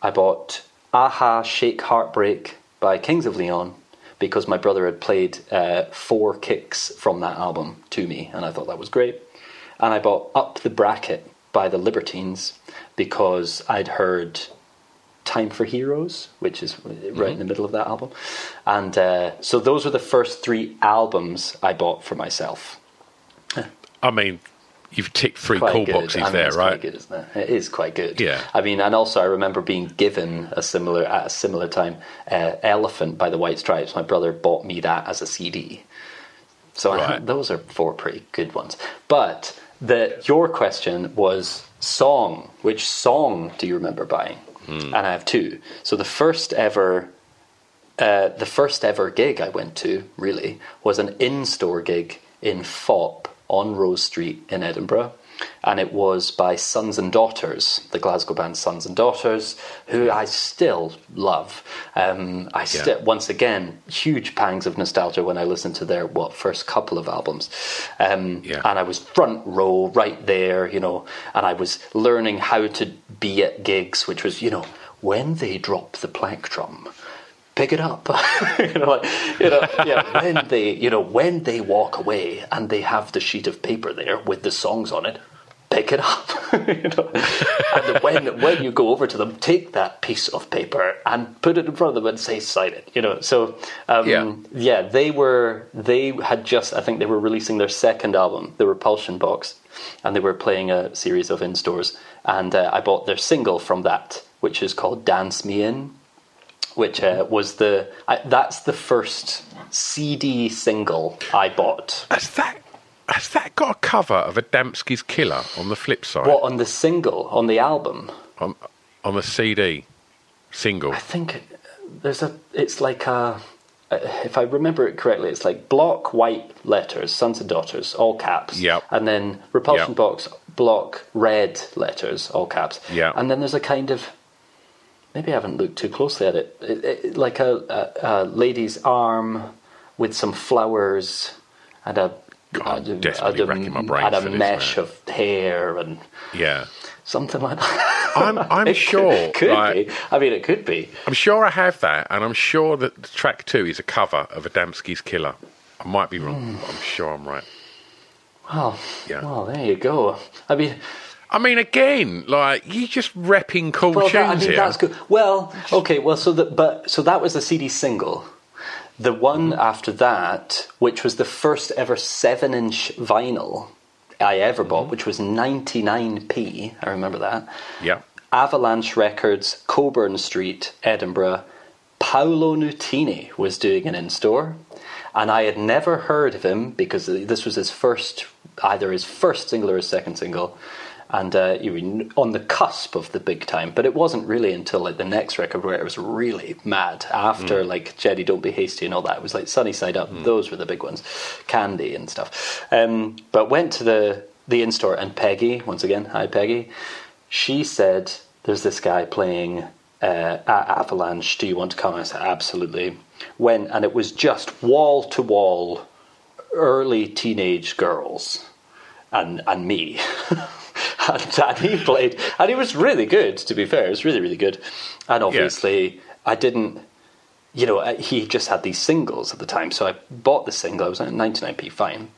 I bought Aha Shake Heartbreak by Kings of Leon because my brother had played uh, four kicks from that album to me, and I thought that was great. And I bought Up the Bracket by the Libertines because I'd heard Time for Heroes, which is right in the middle of that album. And uh, so those were the first three albums I bought for myself. I mean, you've ticked three Quite call good. boxes I mean, there, right? Quite good, isn't it? It is quite good. Yeah. I mean, and also I remember being given a similar at a similar time, uh, "Elephant" by the White Stripes. My brother bought me that as a CD. So I, those are four pretty good ones. But the your question was song. Which song do you remember buying? Hmm. And I have two. So the first ever uh, the first ever gig I went to, really, was an in store gig in Fopp on Rose Street in Edinburgh. And it was by Sons and Daughters, the Glasgow band Sons and Daughters, who I still love. Um, I sti- once again huge pangs of nostalgia when I listened to their what first couple of albums, um, Yeah. and I was front row right there, you know, and I was learning how to be at gigs, which was you know when they drop the plectrum, pick it up. you know, like, you know, yeah, when they, you know, when they walk away and they have the sheet of paper there with the songs on it, pick it up. you know, and when when you go over to them, take that piece of paper and put it in front of them and say, sign it. You know, so um, Yeah. yeah, they were they had just I think they were releasing their second album, The Repulsion Box, and they were playing a series of in stores, and uh, I bought their single from that, which is called Dance Me In which uh, was the I, that's the first CD single I bought. Has that has that got a cover of Adamski's Killer on the flip side? What on the single on the album? On, on the CD single. I think there's a. It's like a. Uh, if I remember it correctly, it's like block white letters, sons and daughters, all caps. Yep. And then repulsion Yep. box block red letters, all caps. Yep. And then there's a kind of. Maybe I haven't looked too closely at it. it, it like a, a, a lady's arm with some flowers and a. God, I'd, desperately a- racking my brain And a mesh man. of hair and Yeah. something like that. I'm I'm It sure Could, could like, be. I mean, it could be. I'm sure I have that, and I'm sure that track two is a cover of Adamski's Killer. I might be wrong, but I'm sure I'm right. Well, Yeah. well, there you go. I mean, I mean, again, like you're just repping cool well, tunes that, I mean, here. that's good. Well, okay, well, so that, but so that was the CD single. The one Mm-hmm. after that, which was the first ever seven-inch vinyl I ever Mm-hmm. bought, which was 99p. I remember that. Yeah. Avalanche Records, Cockburn Street, Edinburgh. Paolo Nutini was doing an in store, and I had never heard of him because this was his first, either his first single or his second single, and uh, you were on the cusp of the big time. But it wasn't really until like the next record where it was really mad. After like Jenny, Don't Be Hasty, and all that, it was like Sunny Side Up. Those were the big ones, Candy and stuff. Um, but went to the the in store, and Peggy, once again, hi Peggy, she said, "There's this guy playing." uh, at Avalanche, do you want to come? I said, absolutely. When and it was just wall to wall, early teenage girls, and and me, and, and he played, and he was really good. To be fair, it was really really good, and obviously I didn't. You know, he just had these singles at the time, so I bought the single. I was at 99p, fine.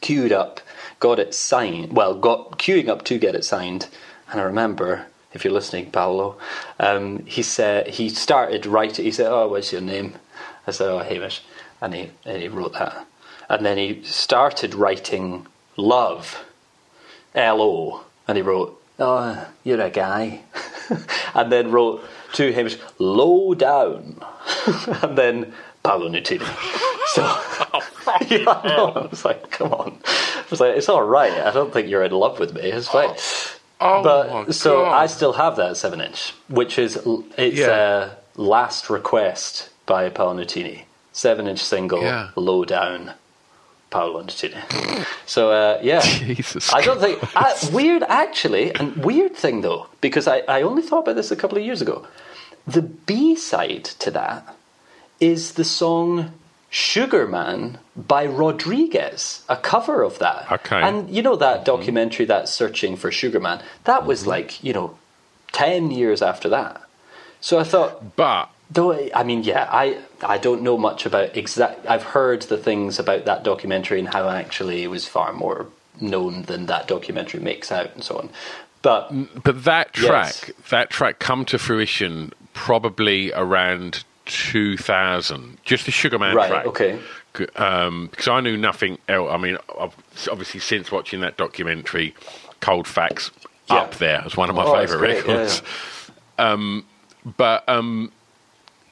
Queued up, got it signed. Well, got queuing up to get it signed, and I remember if you're listening, Paolo, um, he said he started writing. He said, "Oh, what's your name?" I said, "Oh, Hamish," and he and he wrote that, and then he started writing love, L O, and he wrote, "Oh, you're a guy," and then wrote to Hamish, "Low down," and then Paolo Nutini. So yeah, I was like, come on. I was like, it's all right. I don't think you're in love with me. It's fine. Oh but so God. I still have that seven inch, which is it's Yeah. a last request by Paolo Nutini, seven inch single, Yeah. low down, Paolo Nutini. so uh, yeah, Jesus I don't think I, weird actually, and weird thing though, because I, I only thought about this a couple of years ago. The B side to that is the song Sugar Man by Rodriguez, a cover of that. Okay. And you know that documentary, that Searching for Sugar Man, that was like, you know, 10 years after that. So I thought, But though, I mean, yeah, I, I don't know much about exact. I've heard the things about that documentary and how actually it was far more known than that documentary makes out and so on. But but that track, Yes. that track come to fruition probably around 2000. Just the Sugar Man Right, track. okay. Um, because I knew nothing else. I mean, obviously, since watching that documentary, Cold Facts Yeah. up there as one of my Oh, favourite great, yeah, records. Um, but um,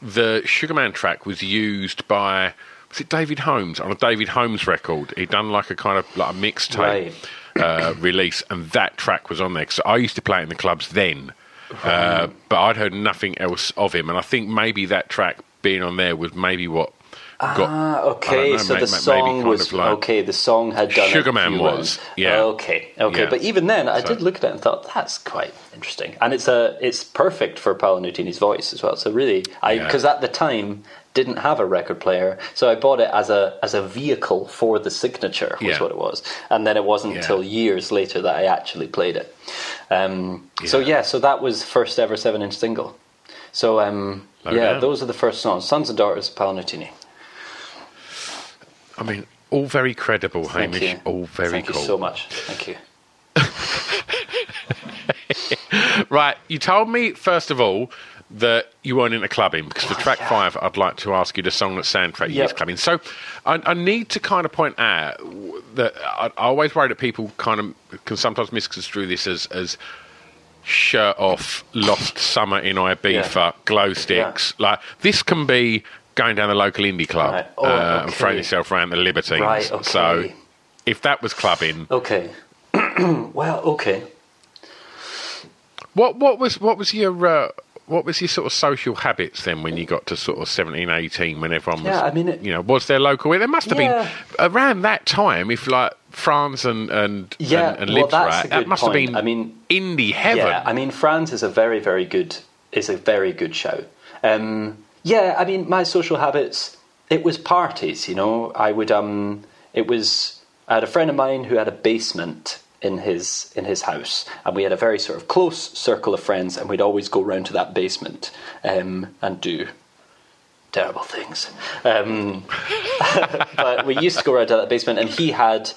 the Sugar Man track was used by was it David Holmes on a David Holmes record? He'd done like a kind of like a mixtape Right. uh, release, and that track was on there. Because I used to play it in the clubs then, uh, but I'd heard nothing else of him, and I think maybe that track being on there was maybe what got. Ah, okay. know, so may- the song was like- okay. The song had done. Sugarman was, yeah. Okay, okay. Yeah. But even then, I So- did look at it and thought that's quite interesting, and it's a it's perfect for Paolo Nutini's voice as well. So really, I Yeah. because at the time didn't have a record player, so I bought it as a as a vehicle for the signature was Yeah. what it was, and then it wasn't Yeah. until years later that I actually played it. Um, So Yeah. yeah, so that was first ever seven inch single. So um, yeah, down. those are the first songs. Sons and Daughters, Paolo Nutini. I mean, all very credible, Thank Hamish. you. All very Thank cool. you so much. Thank you. Right, you told me first of all that you weren't into clubbing because for track five, I'd like to ask you the song that soundtrack Yep. use clubbing. So I, I need to kind of point out that I, I always worry that people kind of can sometimes misconstrue this as as shirt off, lost summer in Ibiza, Yeah. glow sticks. Like this can be going down the local indie club Right. Oh, uh, and throwing yourself around the Libertines. Right, okay. So if that was clubbing, Okay. well, okay. What what was what was your uh, what was your sort of social habits then when you got to sort of 17, 18, when everyone was Yeah, I mean, it- you know was there local there must have Yeah. been around that time if like France and and Yeah, and, and well, Libs that's were a out, that must point. have been I mean- indie heaven Yeah, I mean, France is a very, very good is a very good show. Um, yeah, I mean, my social habits. It was parties, you know. I would um, it was. I had a friend of mine who had a basement in his in his house, and we had a very sort of close circle of friends, and we'd always go round to that basement um, and do terrible things. Um, but we used to go around to that basement, and he had,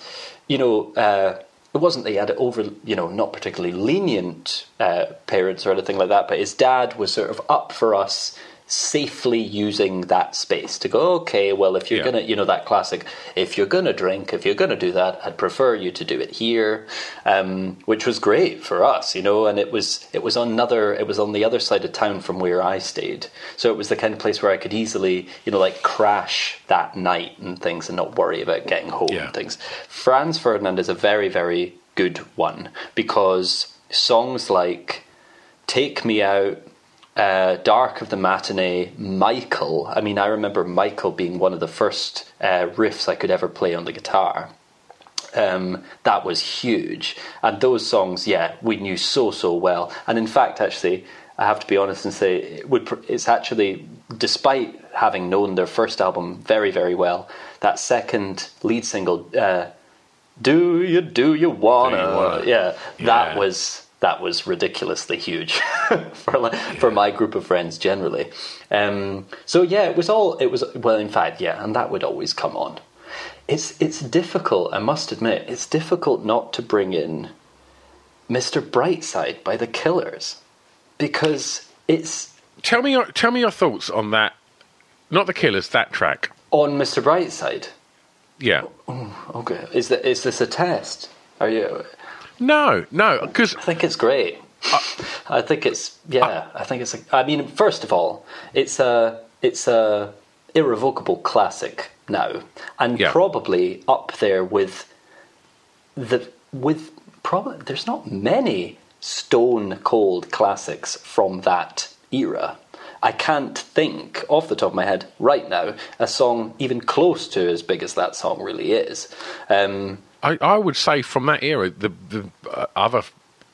you know, uh, it wasn't that he had over, you know, not particularly lenient uh, parents or anything like that, but his dad was sort of up for us safely using that space to go okay well if you're Yeah. gonna you know that classic if you're gonna drink if you're gonna do that i'd prefer you to do it here um, which was great for us you know and it was it was on another it was on the other side of town from where i stayed so it was the kind of place where i could easily you know like crash that night and things and not worry about getting home Yeah. and things franz ferdinand is a very very good one because songs like take me out uh, Dark of the Matinee, Michael. I mean, I remember Michael being one of the first uh, riffs I could ever play on the guitar. Um, that was huge. And those songs, yeah, we knew so, so well. And in fact, actually, I have to be honest and say, it would, it's actually, despite having known their first album very, very well, that second lead single, uh, Do You, Do You Wanna? Do You Wanna? Yeah, that was that was ridiculously huge for like, for my group of friends generally. Um, so yeah, it was all it was. Well, in fact, yeah, and that would always come on. It's it's difficult. I must admit, it's difficult not to bring in Mr. Brightside by the Killers because it's tell me your tell me your thoughts on that not the killers that track on Mr. Brightside. yeah Okay, is that is this a test? Are you? No no because I think it's great. I think it's yeah. I think it's. A, I mean, first of all, it's a it's a irrevocable classic now, and Yeah. probably up there with the with probably there's not many stone cold classics from that era. I can't think off the top of my head right now a song even close to as big as that song really is. Um, I, I would say from that era, the the uh, other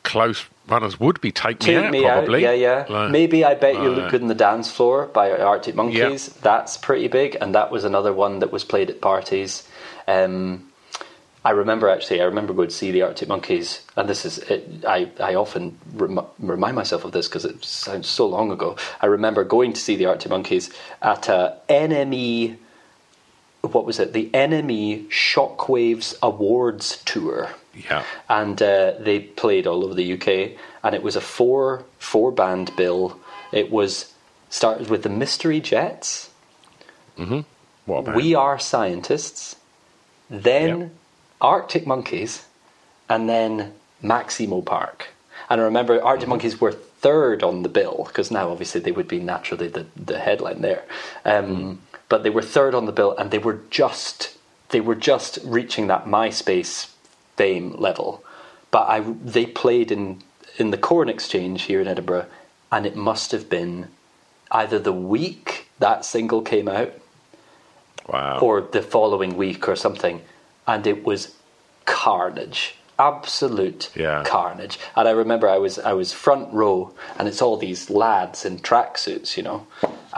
close runners would be Take, Take Me Out, Me probably. Out, yeah, yeah. Like- Maybe I Bet You Look Good on the Dance Floor by Arctic Monkeys. That's pretty big, and that was another one that was played at parties. Um, I remember actually, I remember going to see the Arctic Monkeys, and this is, it, I, I often rem- remind myself of this because it sounds so long ago. I remember going to see the Arctic Monkeys at a NME, what was it, the NME Shockwaves Awards Tour Yeah. and uh, they played all over the UK. And it was a four four band bill. It was started with the Mystery Jets, What about We Are Scientists, then Yep. Arctic Monkeys, and then Maximo Park. And I remember Arctic Monkeys were third on the bill because now obviously they would be naturally the, the headline there. Um, But they were third on the bill, and they were just they were just reaching that MySpace fame level. But I they played in in the Corn Exchange here in Edinburgh, and it must have been either the week that single came out Wow. or the following week or something, and it was carnage, absolute Yeah. carnage. And I remember I was I was front row, and it's all these lads in tracksuits, you know,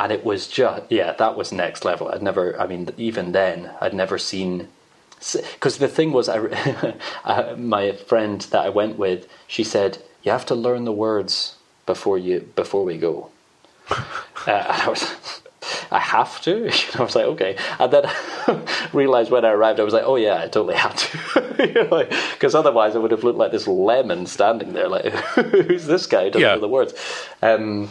and it was just yeah, that was next level. I'd never, I mean, even then, I'd never seen. Because the thing was, I, uh, my friend that I went with, she said, "You have to learn the words before you before we go." Uh, and I was, I have to. You know, I was like, okay. And then realized when I arrived, I was like, oh yeah, I totally have to. Because otherwise, I would have looked like this lemon standing there, like, who's this guy? Who doesn't Yeah. know the words. Um,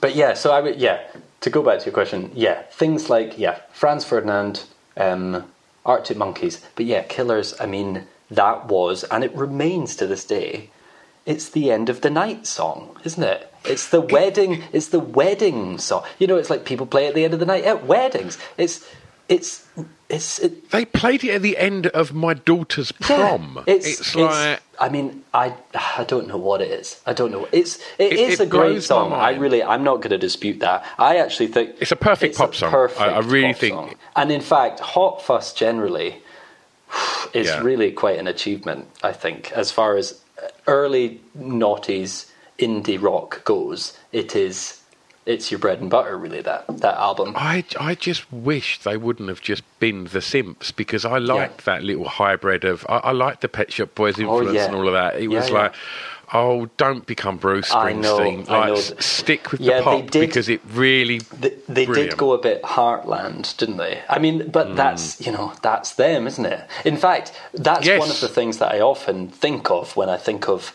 but yeah, so I would, yeah. To go back to your question, yeah, things like yeah, Franz Ferdinand, um, Arctic Monkeys, but yeah, Killers. I mean, that was, and it remains to this day. It's the end of the night song, isn't it? It's the wedding. It's the wedding song. You know, it's like people play at the end of the night at weddings. It's, it's, it's. It, They played it at the end of my daughter's prom. yeah, it's, like I mean, I, I don't know what it is. I don't know. It's, it It- is it a great song. I really, I'm not going to dispute that. I actually think It's a perfect it's pop a song. Perfect I- I really pop think- song. And in fact, Hot Fuss generally is Yeah. really quite an achievement. I think, as far as early noughties indie rock goes, it is. It's your bread and butter, really. That that album. I, I just wish they wouldn't have just been the Simps because I liked that little hybrid of I, I liked the Pet Shop Boys influence Oh, yeah. and all of that. It Yeah, was yeah. like, oh, don't become Bruce I know, Springsteen. I know. stick with Yeah, the pop did- because it really. They, they did go a bit heartland, didn't they? I mean, but that's you know that's them, isn't it? In fact, that's Yes. one of the things that I often think of when I think of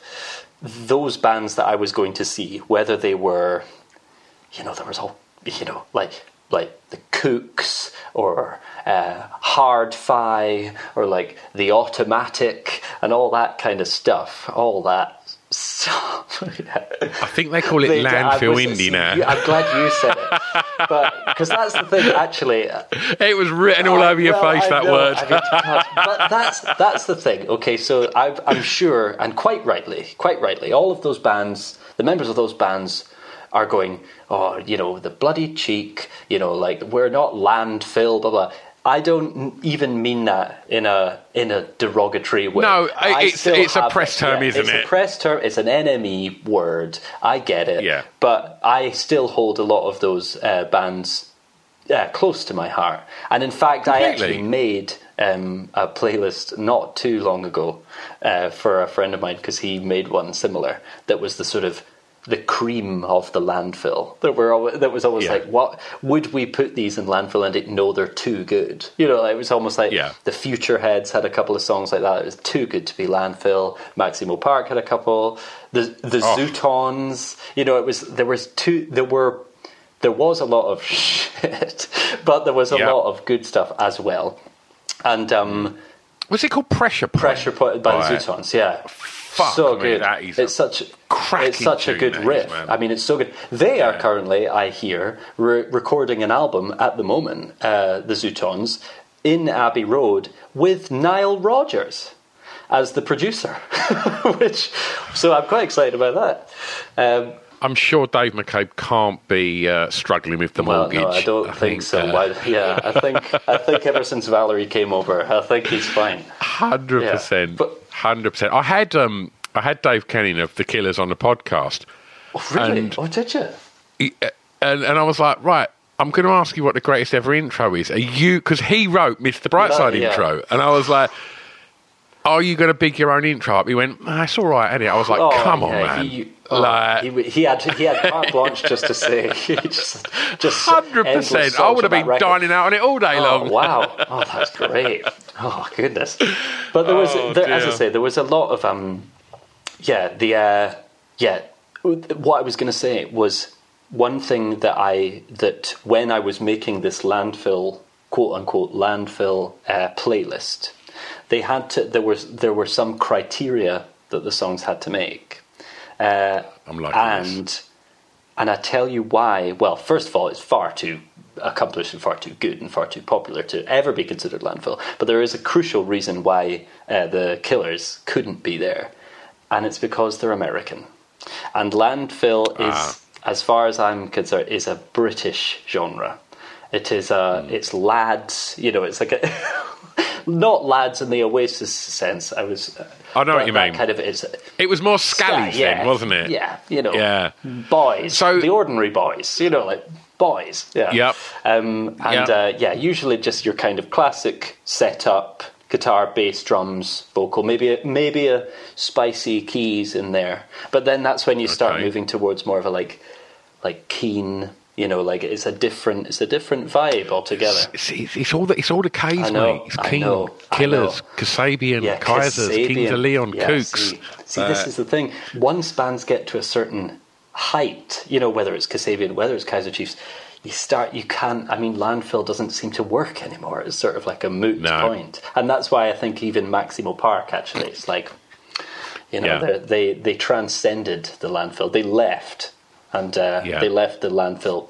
those bands that I was going to see, whether they were, you know, there was all you know like like the Kooks or uh, Hard Fi or like the Automatic and all that kind of stuff, all that. Stuff. I think they call it I landfill was- indie now. I'm glad you said it, but because that's the thing. Actually, uh, It was written all over your well, face I that know, word. But that's that's the thing. Okay, so i I'm sure, and quite rightly, quite rightly, all of those bands, the members of those bands, are going, oh, you know, the bloody cheek, you know, like we're not landfill, blah blah. I don't even mean that in a in a derogatory way. No, I it's- it's a press term, isn't it's it? It's a press term. It's an NME word. I get it. Yeah. But I still hold a lot of those uh, bands uh, close to my heart. And in fact, I actually made um, a playlist not too long ago uh, for a friend of mine because he made one similar that was the sort of the cream of the landfill. That were always, that was always Yeah. like, what would we put these in landfill and it no, they're too good? You know, it was almost like Yeah. the Futureheads had a couple of songs like that. It was too good to be landfill. Maximo Park had a couple. The the Oh. Zutons. You know, it was there was two. There were there was a lot of shit, but there was a Yeah. lot of good stuff as well. And um, Was it called Pressure Point? Pressure Point by the Right. Zutons, yeah. Fuck so me, good. that is it's such cracking it's such a good riff. man. I mean, it's so good. They are currently, I hear, re- recording an album at the moment, uh, the Zutons, in Abbey Road with Nile Rodgers. as the producer, which so I'm quite excited about that. Um, I'm sure Dave McCabe can't be uh, struggling with the well, mortgage. no, I don't think, so. uh, yeah, I think I think ever since Valerie came over, I think he's fine. Hundred Yeah, percent, but- hundred percent. I had um, I had Dave Keuning of the Killers on the podcast, Oh, really? And- oh, did you? He- uh, and and I was like, right, I'm going to ask you what the greatest ever intro is. Are you because he wrote Mr. Brightside Yeah. intro, and I was like. Are you going to big your own intro up? He went, nah, it's all right, isn't it? I was like, Oh, come on, yeah, man. He, oh, like, he, he had he had carte blanche just to say, just just hundred percent. I would have been dining out on it all day Oh long. wow! Oh, that's great. Oh goodness. But there was, Oh, there, as I say, there was a lot of um, yeah, the uh, yeah. What I was going to say was one thing that I that when I was making this landfill quote unquote landfill uh, playlist, they had to there was there were some criteria that the songs had to make. Uh, I'm liking this. and and I tell you why. Well, first of all, it's far too accomplished and far too good and far too popular to ever be considered landfill. But there is a crucial reason why uh, the Killers couldn't be there, and it's because they're American. And landfill Ah. is, as far as I'm concerned, is a British genre. It is a, Hmm. it's lads. You know, it's like a. Not lads in the Oasis sense. I was. I know what you mean. Kind of, it's It was more scallies yeah, then, wasn't it? Yeah, you know, Yeah. boys. So- the ordinary boys, you know, like boys. Yeah. Yep. Um, and Yep. Uh, yeah, usually just your kind of classic setup: guitar, bass, drums, vocal, maybe a, maybe a spicy keys in there. But then that's when you start Okay. moving towards more of a like, like Keane. You know, like it's a different, it's a different vibe altogether. It's, it's, it's all the it's all the K's, know, mate. It's Keane, know, Killers. Kasabian, Kaisers, Kings Kasabian. of Leon, Yeah, Kooks. See, see this is the thing. Once bands get to a certain height, you know, whether it's Kasabian, whether it's Kaiser Chiefs, you start, you can't, I mean, landfill doesn't seem to work anymore. It's sort of like a moot No. point. And that's why I think even Maximo Park, actually, it's like, you know, Yeah. they, they transcended the landfill. They left, and uh, Yeah. they left the landfill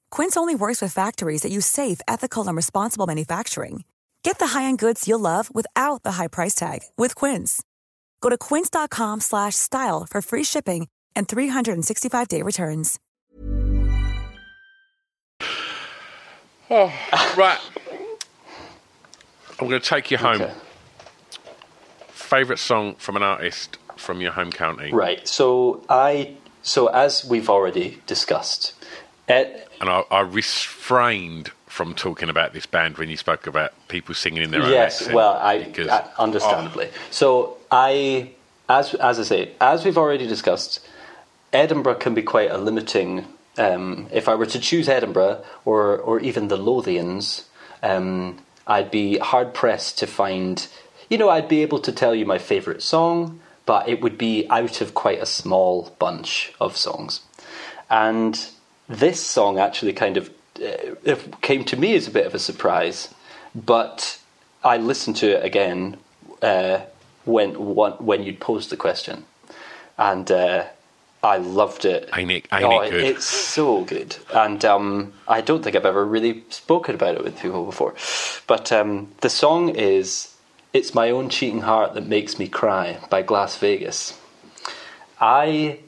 Quince only works with factories that use safe, ethical, and responsible manufacturing. Get the high-end goods you'll love without the high price tag with Quince. Go to quince.com slash style for free shipping and 365-day returns. Oh, right. I'm going to take you home. Okay. Favourite song from an artist from your home county? Right. So I. So as we've already discussed, Ed, And I, I refrained from talking about this band when you spoke about people singing in their own yes, accent. well, I because- uh, understandably. So I, as as I say, as we've already discussed, Edinburgh can be quite a limiting. Um, if I were to choose Edinburgh or or even the Lothians, um, I'd be hard pressed to find. You know, I'd be able to tell you my favourite song, but it would be out of quite a small bunch of songs. And this song actually kind of uh, came to me as a bit of a surprise, but I listened to it again uh, when when you'd posed the question, and uh, I loved it. Ain't oh, it good? It's so good, and um, I don't think I've ever really spoken about it with people before. But um, the song is "It's My Own Cheating Heart That Makes Me Cry" by Glasvegas. I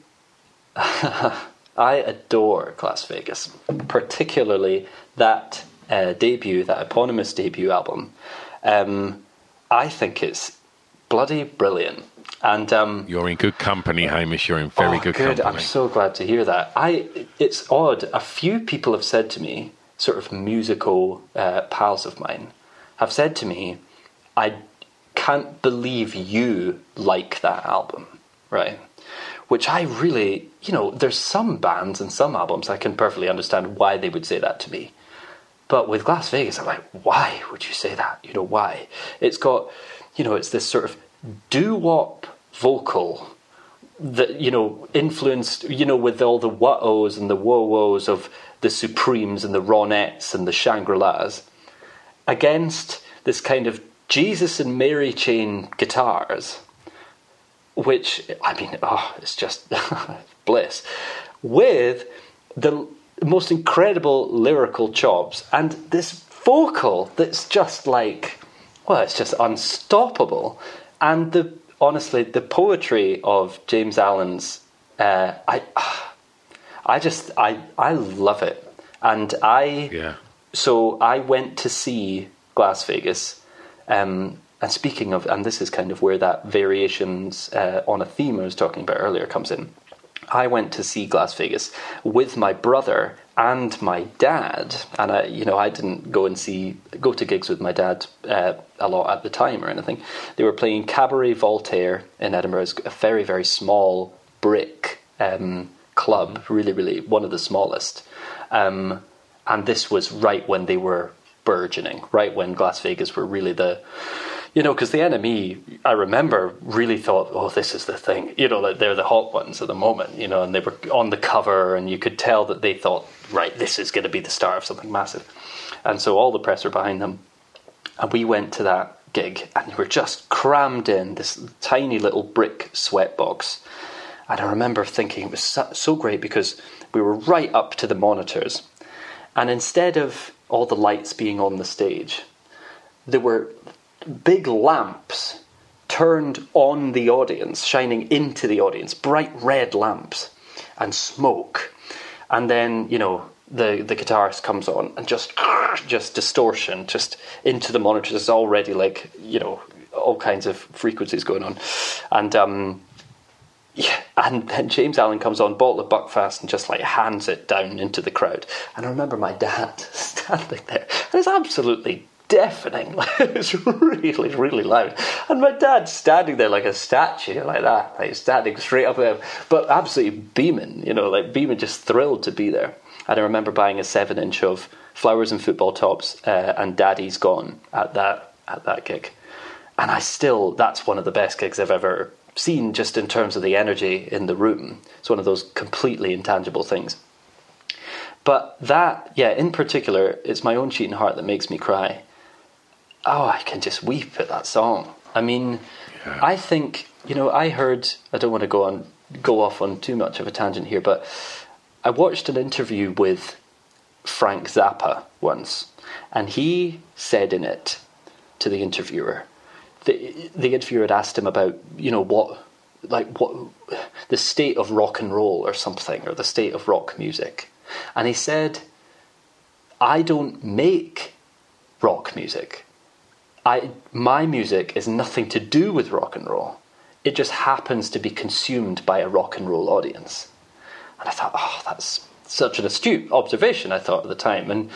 I adore Glasvegas, particularly that uh, debut, that eponymous debut album. Um, I think it's bloody brilliant. And um, You're in good company, Hamish. You're in very oh, good, good. company. I'm so glad to hear that. I. It's odd. A few people have said to me, sort of musical uh, pals of mine, have said to me, "I can't believe you like that album." Right. Which I really, you know, there's some bands and some albums I can perfectly understand why they would say that to me. But with Glasvegas, I'm like, why would you say that? You know, why? It's got, you know, it's this sort of doo wop vocal that, you know, influenced, you know, with all the what ohs and the whoa wohs of the Supremes and the Ronettes and the Shangri Las against this kind of Jesus and Mary chain guitars, which, I mean, oh, it's just bliss, with the most incredible lyrical chops and this vocal that's just like, well, it's just unstoppable. And the honestly, the poetry of James Allan's, uh, I, I just, I, I love it. And I, Yeah. so I went to see Glasvegas. Um, and speaking of, and this is kind of where that variations uh, on a theme I was talking about earlier comes in. I went to see Glasvegas with my brother and my dad, and I, you know, I didn't go and see go to gigs with my dad uh, a lot at the time or anything. They were playing Cabaret Voltaire in Edinburgh, a very very small brick um, club, really really one of the smallest. Um, and this was right when they were burgeoning, right when Glasvegas were really the you know, because the NME, I remember, really thought, oh, this is the thing. You know, that they're the hot ones at the moment, you know, and they were on the cover, and you could tell that they thought, right, this is going to be the start of something massive. And so all the press were behind them. And we went to that gig, and we were just crammed in this tiny little brick sweatbox. And I remember thinking it was so great because we were right up to the monitors. And instead of all the lights being on the stage, there were big lamps turned on the audience, shining into the audience, bright red lamps, and smoke. And then, you know, the, the guitarist comes on and just just distortion just into the monitors. There's already like, you know, all kinds of frequencies going on. And um yeah, and then James Allan comes on, bottle of Buckfast, and just like hands it down into the crowd. And I remember my dad standing there, and it's absolutely deafening. it's really, really loud. And my dad standing there like a statue, like that, like standing straight up there, but absolutely beaming, you know, like beaming, just thrilled to be there. And I remember buying a seven inch of Flowers and Football Tops uh, and Daddy's Gone at that at that gig. And I still, that's one of the best gigs I've ever seen, just in terms of the energy in the room. It's one of those completely intangible things. But that, yeah, in particular, it's my own cheating heart that makes me cry. Oh, I can just weep at that song. I mean, I think you know. I heard. I don't want to go on, go off on too much of a tangent here, but I watched an interview with Frank Zappa once, and he said in it to the interviewer, the the interviewer had asked him about you know what like what the state of rock and roll or something or the state of rock music, and he said, I don't make rock music. I my music is nothing to do with rock and roll. It just happens to be consumed by a rock and roll audience. And I thought, oh, that's such an astute observation, I thought at the time. And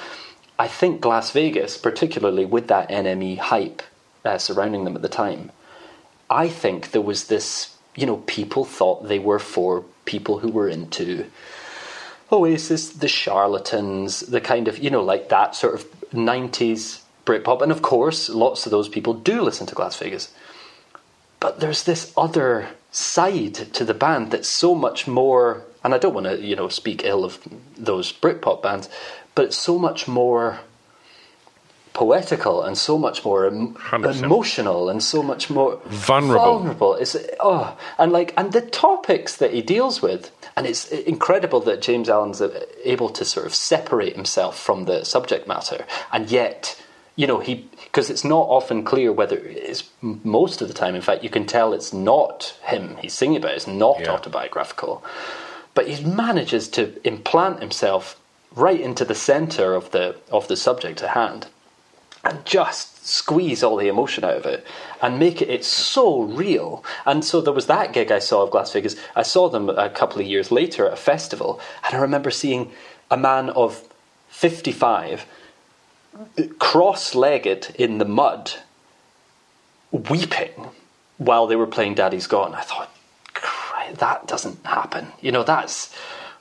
I think Glasvegas, particularly with that NME hype uh, surrounding them at the time, I think there was this, you know, people thought they were for people who were into Oasis, the charlatans, the kind of, you know, like that sort of 90s Britpop. And of course, lots of those people do listen to Glasvegas. But there's this other side to the band that's so much more, and I don't want to, you know, speak ill of those Britpop bands, but it's so much more poetical and so much more em- emotional and so much more Vulnerable. vulnerable. It's oh, and like and the topics that he deals with, and it's incredible that James Allan's able to sort of separate himself from the subject matter, and yet you know he because it's not often clear whether it's most of the time. In fact, you can tell it's not him he's singing about. It's not Yeah. autobiographical, but he manages to implant himself right into the center of the of the subject at hand. and just squeeze all the emotion out of it and make it it's so real and so there was that gig i saw of Glasvegas i saw them a couple of years later at a festival and i remember seeing a man of 55 cross-legged in the mud weeping while they were playing daddy's gone i thought that doesn't happen you know that's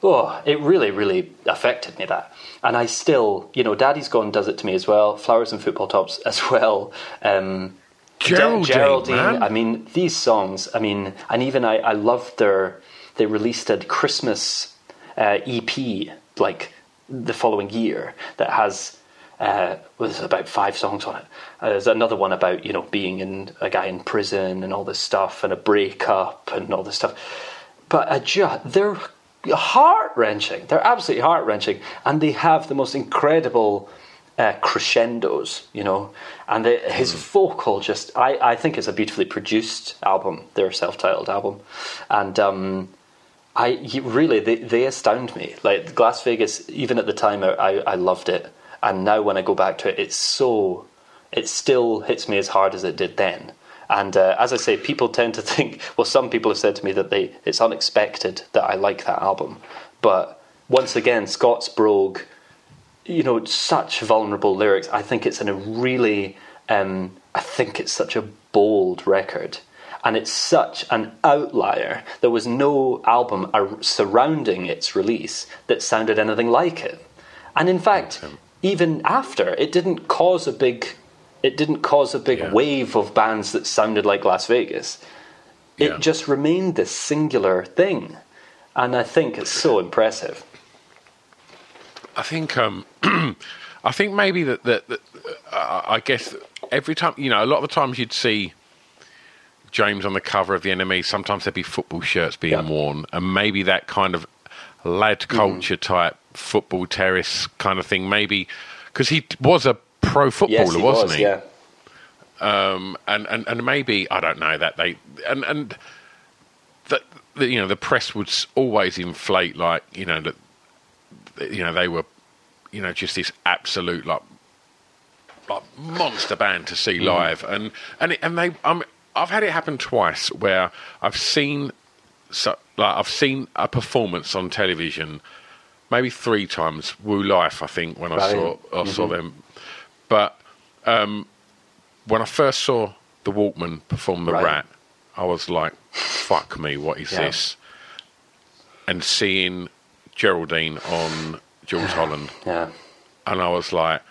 oh it really really affected me that and I still, you know, Daddy's Gone does it to me as well. Flowers and Football Tops as well. Um, Geraldine, Geraldine. man. I mean, these songs. I mean, and even I, I loved their. They released a Christmas uh, EP like the following year that has. Uh, was about five songs on it. Uh, there's another one about you know being in a guy in prison and all this stuff and a breakup and all this stuff. But I ju- they're heart wrenching. They're absolutely heart wrenching, and they have the most incredible uh, crescendos, you know. And the, his vocal just, I, I think it's a beautifully produced album, their self titled album. And um, I really, they, they astound me. Like Glasvegas, even at the time, I, I loved it. And now when I go back to it, it's so, it still hits me as hard as it did then. And uh, as I say, people tend to think. Well, some people have said to me that they it's unexpected that I like that album. But once again, Scott's Brogue, you know, such vulnerable lyrics. I think it's in a really, um, I think it's such a bold record, and it's such an outlier. There was no album surrounding its release that sounded anything like it, and in fact, even after, it didn't cause a big, it didn't cause a big Yeah. wave of bands that sounded like Glasvegas. It Yeah. just remained this singular thing, and I think it's so impressive. I think um, I think maybe that that, that uh, I guess every time you know a lot of the times you'd see James on the cover of the NME. Sometimes there'd be football shirts being Yeah. Worn, and maybe that kind of lad culture type football terrace kind of thing. Maybe because he was a pro footballer, yes, he wasn't was. he? Yeah. um, and, and and maybe I don't know that they and and that the, you know the press would always inflate like you know that you know they were you know just this absolute like like monster band to see live and and it, and they um, I've had it happen twice where I've seen so, like I've seen a performance on television maybe three times Woo Life I think when I saw I saw them but um, when I first saw the Walkmen perform the Right. Rat I was like fuck me what is Yeah. this and seeing Geraldine on Jools Holland Yeah. and I was like,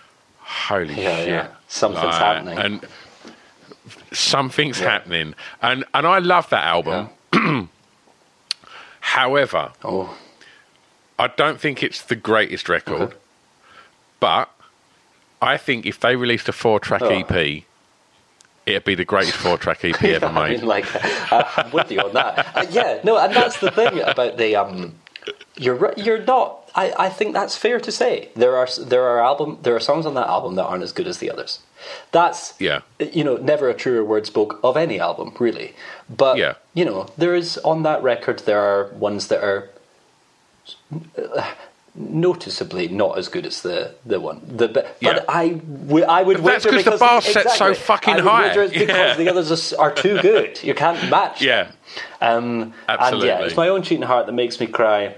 "Holy Yeah, shit, yeah. Something's happening. And something's happening, and and I love that album. However, Oh. I don't think it's the greatest record, Okay. but I think if they released a four-track Oh. EP, it'd be the greatest four-track EP ever I made. mean, like, uh, I'm with you on that. Uh, yeah, no, and that's the thing about the um, you're you're not. I, I think that's fair to say. There are there are album there are songs on that album that aren't as good as the others. That's Yeah. You know, never a truer word spoke of any album, really. But Yeah. you know, there is on that record there are ones that are noticeably not as good as the the one. The but, Yeah. I w- I would But that's wager 'cause the bar set so fucking high. because Yeah. the others are, are too good. You can't match. Yeah, Um, And yeah, it's my own cheating heart that makes me cry.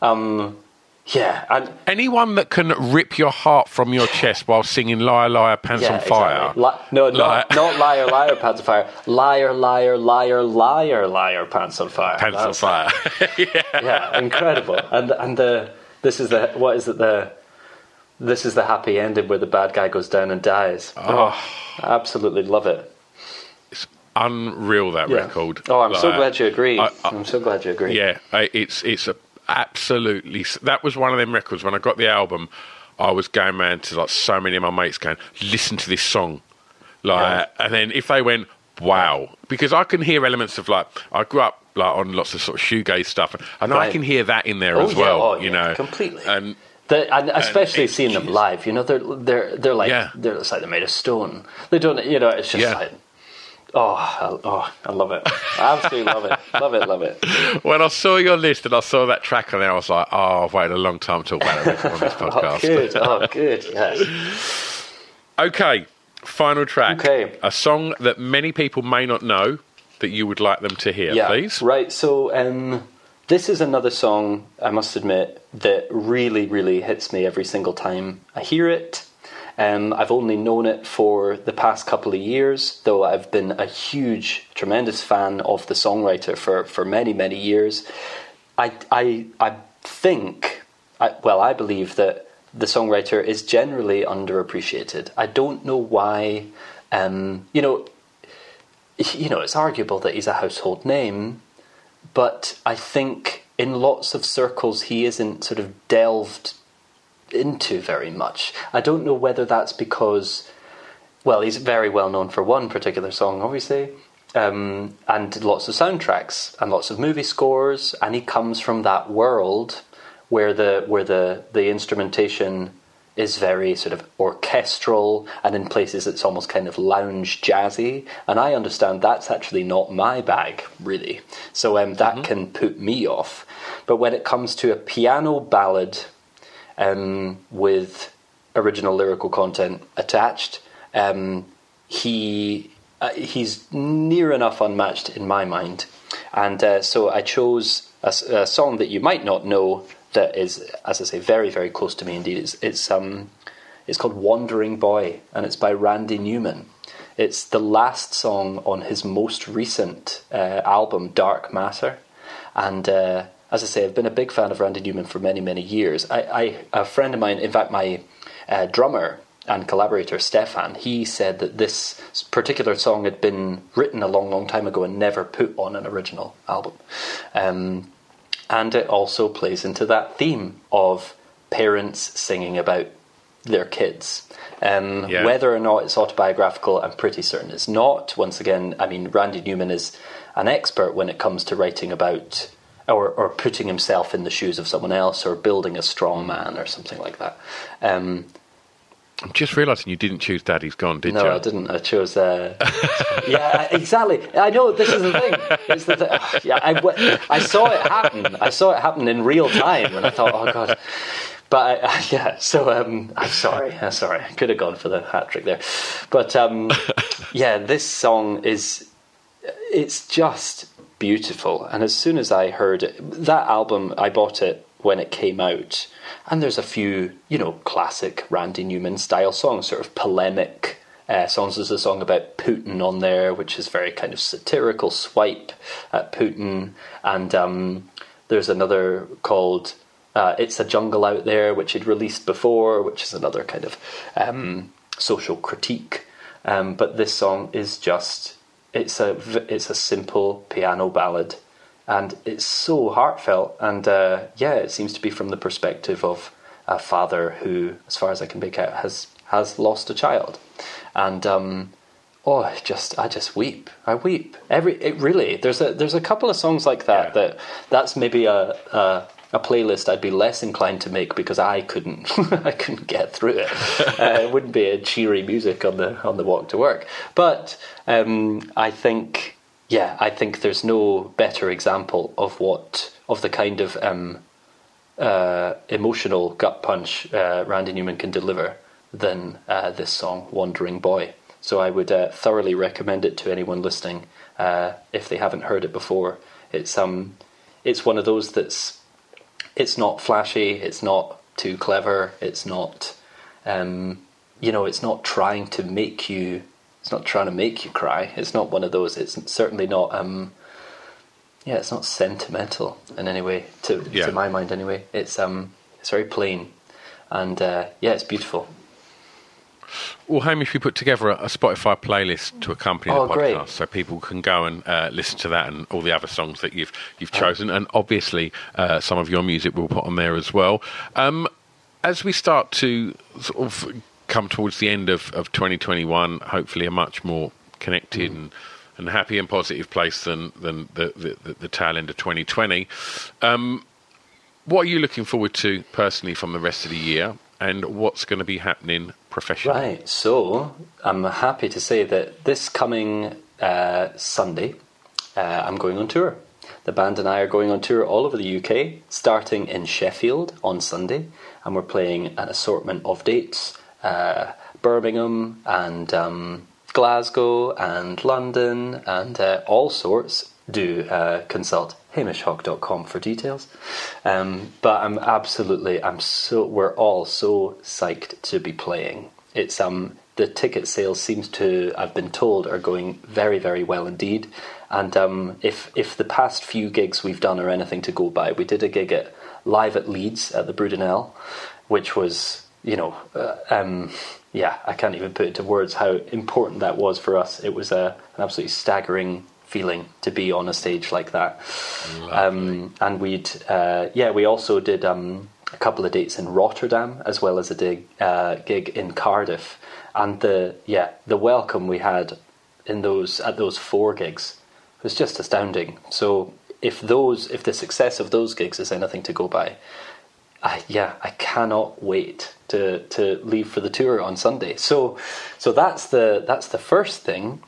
Um, yeah, and anyone that can rip your heart from your chest while singing "Liar, Liar, Pants yeah, on Fire." exactly. Li- no, not, not liar, liar, pants on fire. Liar, liar, liar, liar, liar, pants on fire. Pants on fire. yeah. Yeah, incredible. And and the this is the what is it the this is the happy ending where the bad guy goes down and dies. Oh, oh absolutely love it. It's unreal that Yeah. record. Oh, I'm so glad you agree. I- am so glad you agree. Yeah, I- it's it's a absolutely. That was one of them records. When I got the album, I was going round to like so many of my mates going, "Listen to this song," like, and then if they went, "Wow," because I can hear elements of like I grew up like on lots of sort of shoegaze stuff, and I Right. can hear that in there Oh, as yeah. well. Oh, you yeah, know, completely. And The, and especially it's seeing them live, you know, they're they're they're like Yeah. they're it's like they're made of stone. They don't, you know, it's just Yeah. like, oh, I, oh, I love it, I absolutely love it, love it, love it. when I saw your list and I saw that track on there, I was like, "Oh, I've waited a long time to talk about a record on this podcast. Oh, podcast." good, oh, good, yes. Okay, final track. Okay. A song that many people may not know that you would like them to hear, yeah, please. Right. So um, this is another song I must admit that really, really hits me every single time I hear it. Um, I've only known it for the past couple of years, though I've been a huge, tremendous fan of the songwriter for, for many, many years. I, I, I think, I, well, I believe that the songwriter is generally underappreciated. I don't know why. Um, you know, you know, it's arguable that he's a household name, but I think in lots of circles he isn't sort of delved into very much. I don't know whether that's because, well, he's very well known for one particular song, obviously, um, and lots of soundtracks and lots of movie scores, and he comes from that world where the where the the instrumentation is very sort of orchestral and in places it's almost kind of lounge jazzy and i understand that's actually not my bag really. So um, that can put me off. But when it comes to a piano ballad um, with original lyrical content attached um, he uh, he's near enough unmatched in my mind and uh, so i chose a song that you might not know that is, as I say, very, very close to me indeed. It's, it's, um, it's called Wandering Boy, and it's by Randy Newman. It's the last song on his most recent uh, album, Dark Matter. And uh, as I say, I've been a big fan of Randy Newman for many, many years. I, I a friend of mine, in fact, my uh, drummer and collaborator Stefan, he said that this particular song had been written a long, long time ago and never put on an original album. Um, and it also plays into that theme of parents singing about their kids. Um, Yeah. Whether or not it's autobiographical, I'm pretty certain it's not. Once again, I mean, Randy Newman is an expert when it comes to writing about or, or putting himself in the shoes of someone else or building a strong man or something like that. Um, I'm just realising you didn't choose Daddy's Gone, did no, you? No, I didn't. I chose. Uh, yeah, exactly. I know this is the thing. It's the yeah, I, I saw it happen. I saw it happen in real time, and I thought, oh god. But I, yeah, so um, I'm sorry. I'm sorry. I could have gone for the hat trick there, but um, yeah, this song is. It's just beautiful, and as soon as I heard it, that album, I bought it when it came out, and there's a few, you know, classic Randy Newman style songs, sort of polemic uh, songs. There's a song about Putin on there, which is very kind of satirical swipe at Putin, and um, there's another called uh, "It's a Jungle Out There," which he'd released before, which is another kind of um, social critique. Um, but this song is just it's a it's a simple piano ballad, and it's so heartfelt. And uh, yeah, it seems to be from the perspective of a father who, as far as I can make out, has has lost a child, and um, oh, I just I just weep. I weep every. It really there's a there's a couple of songs like that Yeah. that that's maybe a. a a playlist I'd be less inclined to make because I couldn't I couldn't get through it. uh, it wouldn't be a cheery music on the on the walk to work. But um, I think yeah, I think there's no better example of what of the kind of um, uh, emotional gut punch uh, Randy Newman can deliver than uh, this song, Wandering Boy. So I would uh, thoroughly recommend it to anyone listening uh, if they haven't heard it before. It's um, it's one of those that's it's not flashy, it's not too clever, it's not um, you know, it's not trying to make you it's not trying to make you cry. It's not one of those. It's certainly not um, yeah, it's not sentimental in any way to Yeah. to my mind anyway. It's um it's very plain and uh, yeah, it's beautiful. Well, Hamish, we put together a, a Spotify playlist to accompany Oh, the podcast, great. so people can go and uh, listen to that and all the other songs that you've you've chosen, and obviously uh, some of your music we'll put on there as well. Um, as we start to sort of come towards the end of, of 2021, hopefully a much more connected and, and happy and positive place than than the the, the, the tail end of 2020. Um, what are you looking forward to personally from the rest of the year, and what's going to be happening professionally? Right. So I'm happy to say that this coming uh, Sunday, uh, I'm going on tour. The band and I are going on tour all over the UK, starting in Sheffield on Sunday, and we're playing an assortment of dates. Uh, Birmingham and um, Glasgow and London and uh, all sorts, do uh, consult hamishhawk.com for details. Um, but I'm absolutely, I'm so, we're all so psyched to be playing. It's um, the ticket sales seems to, I've been told, are going very, very well indeed. And um, if if the past few gigs we've done are anything to go by, we did a gig at live at Leeds at the Brudenell, which was, you know, uh, um, yeah, I can't even put it into words how important that was for us. It was a, an absolutely staggering feeling to be on a stage like that. Um, and we'd, uh, yeah, we also did um, a couple of dates in Rotterdam as well as a dig, uh, gig in Cardiff. And the yeah, the welcome we had in those at those four gigs was just astounding. So if those, if the success of those gigs is anything to go by, I, yeah, I cannot wait to to leave for the tour on Sunday. So, so that's the that's the first thing.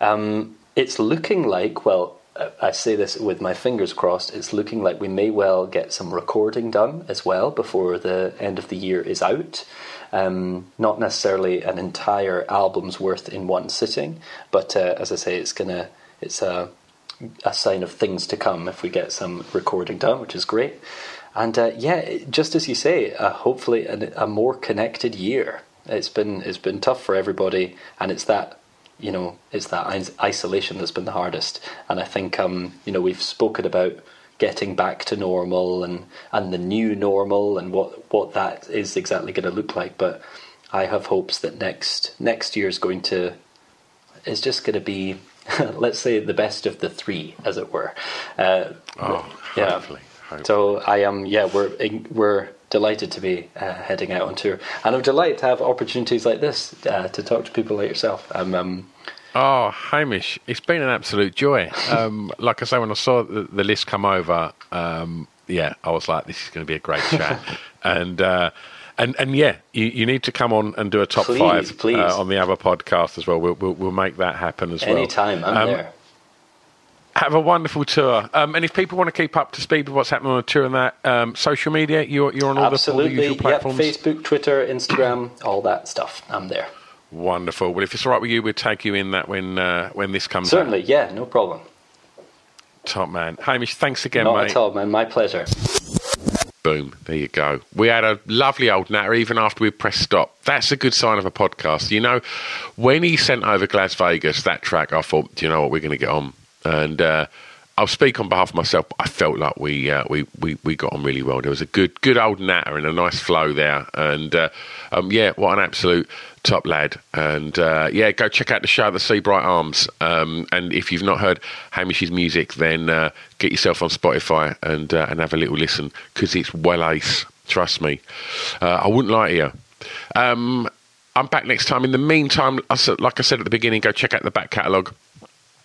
Um, it's looking like well. I say this with my fingers crossed. It's looking like we may well get some recording done as well before the end of the year is out. Um, not necessarily an entire album's worth in one sitting, but uh, as I say, it's gonna it's a a sign of things to come if we get some recording done, which is great. And uh, yeah, just as you say, uh, hopefully a, a, more connected year. It's been it's been tough for everybody, and it's that you know it's that isolation that's been the hardest. And I think um, you know we've spoken about getting back to normal and and the new normal and what what that is exactly going to look like. But I have hopes that next next year is going to is just going to be let's say the best of the three, as it were. Uh, oh, yeah. Hopefully, hopefully. So I am. Yeah, we're we're delighted to be uh, heading out on tour, and I'm delighted to have opportunities like this uh, to talk to people like yourself. I'm. Um, Oh, Hamish, it's been an absolute joy. Um, like I say, when I saw the, the list come over, um, yeah, I was like, this is going to be a great chat. and uh, and and yeah, you, you need to come on and do a top please, five please. Uh, on the other podcast as well. We'll, we'll, we'll make that happen as Anytime, well. Anytime, I'm um, there. Have a wonderful tour. Um, and if people want to keep up to speed with what's happening on the tour and that, um, social media, you're, you're on all the, all the, usual platforms? Yep, Facebook, Twitter, Instagram, all that stuff. I'm there. Wonderful. Well, if it's all right with you, we'll take you in that when uh, when this comes Certainly, out. yeah, no problem. Top man. Hamish, thanks again, Not mate. at all, man. My pleasure. Boom, there you go. We had a lovely old natter even after we pressed stop. That's a good sign of a podcast. You know, when he sent over Glasvegas, that track, I thought, do you know what, we're going to get on. And uh, I'll speak on behalf of myself, I felt like we, uh, we, we, we got on really well. There was a good good old natter and a nice flow there. And uh, um, yeah, what an absolute top lad. And uh, yeah, go check out the show, The Seabright Arms. Um, and if you've not heard Hamish's music, then uh, get yourself on Spotify and, uh, and have a little listen because it's well ace. Trust me. Uh, I wouldn't lie to you. Um, I'm back next time. In the meantime, like I said at the beginning, go check out the back catalogue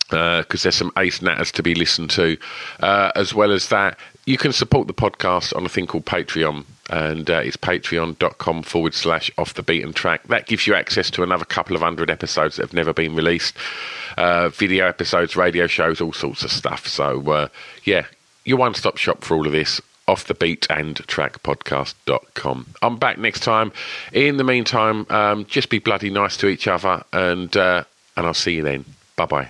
because uh, there's some ace natters to be listened to. Uh, as well as that, you can support the podcast on a thing called Patreon, and uh, it's patreon.com forward slash off the beaten track. That gives you access to another couple of hundred episodes that have never been released, uh, video episodes, radio shows, all sorts of stuff. So, uh, yeah, your one stop shop for all of this. Off the beat and track podcast.com. I'm back next time. In the meantime, um, just be bloody nice to each other, and uh, and I'll see you then. Bye bye.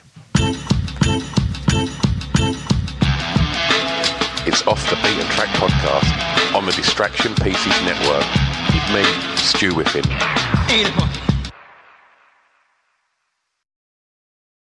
It's Off the Beaten Track podcast on the Distraction Pieces Network with me, Stu Whiffen.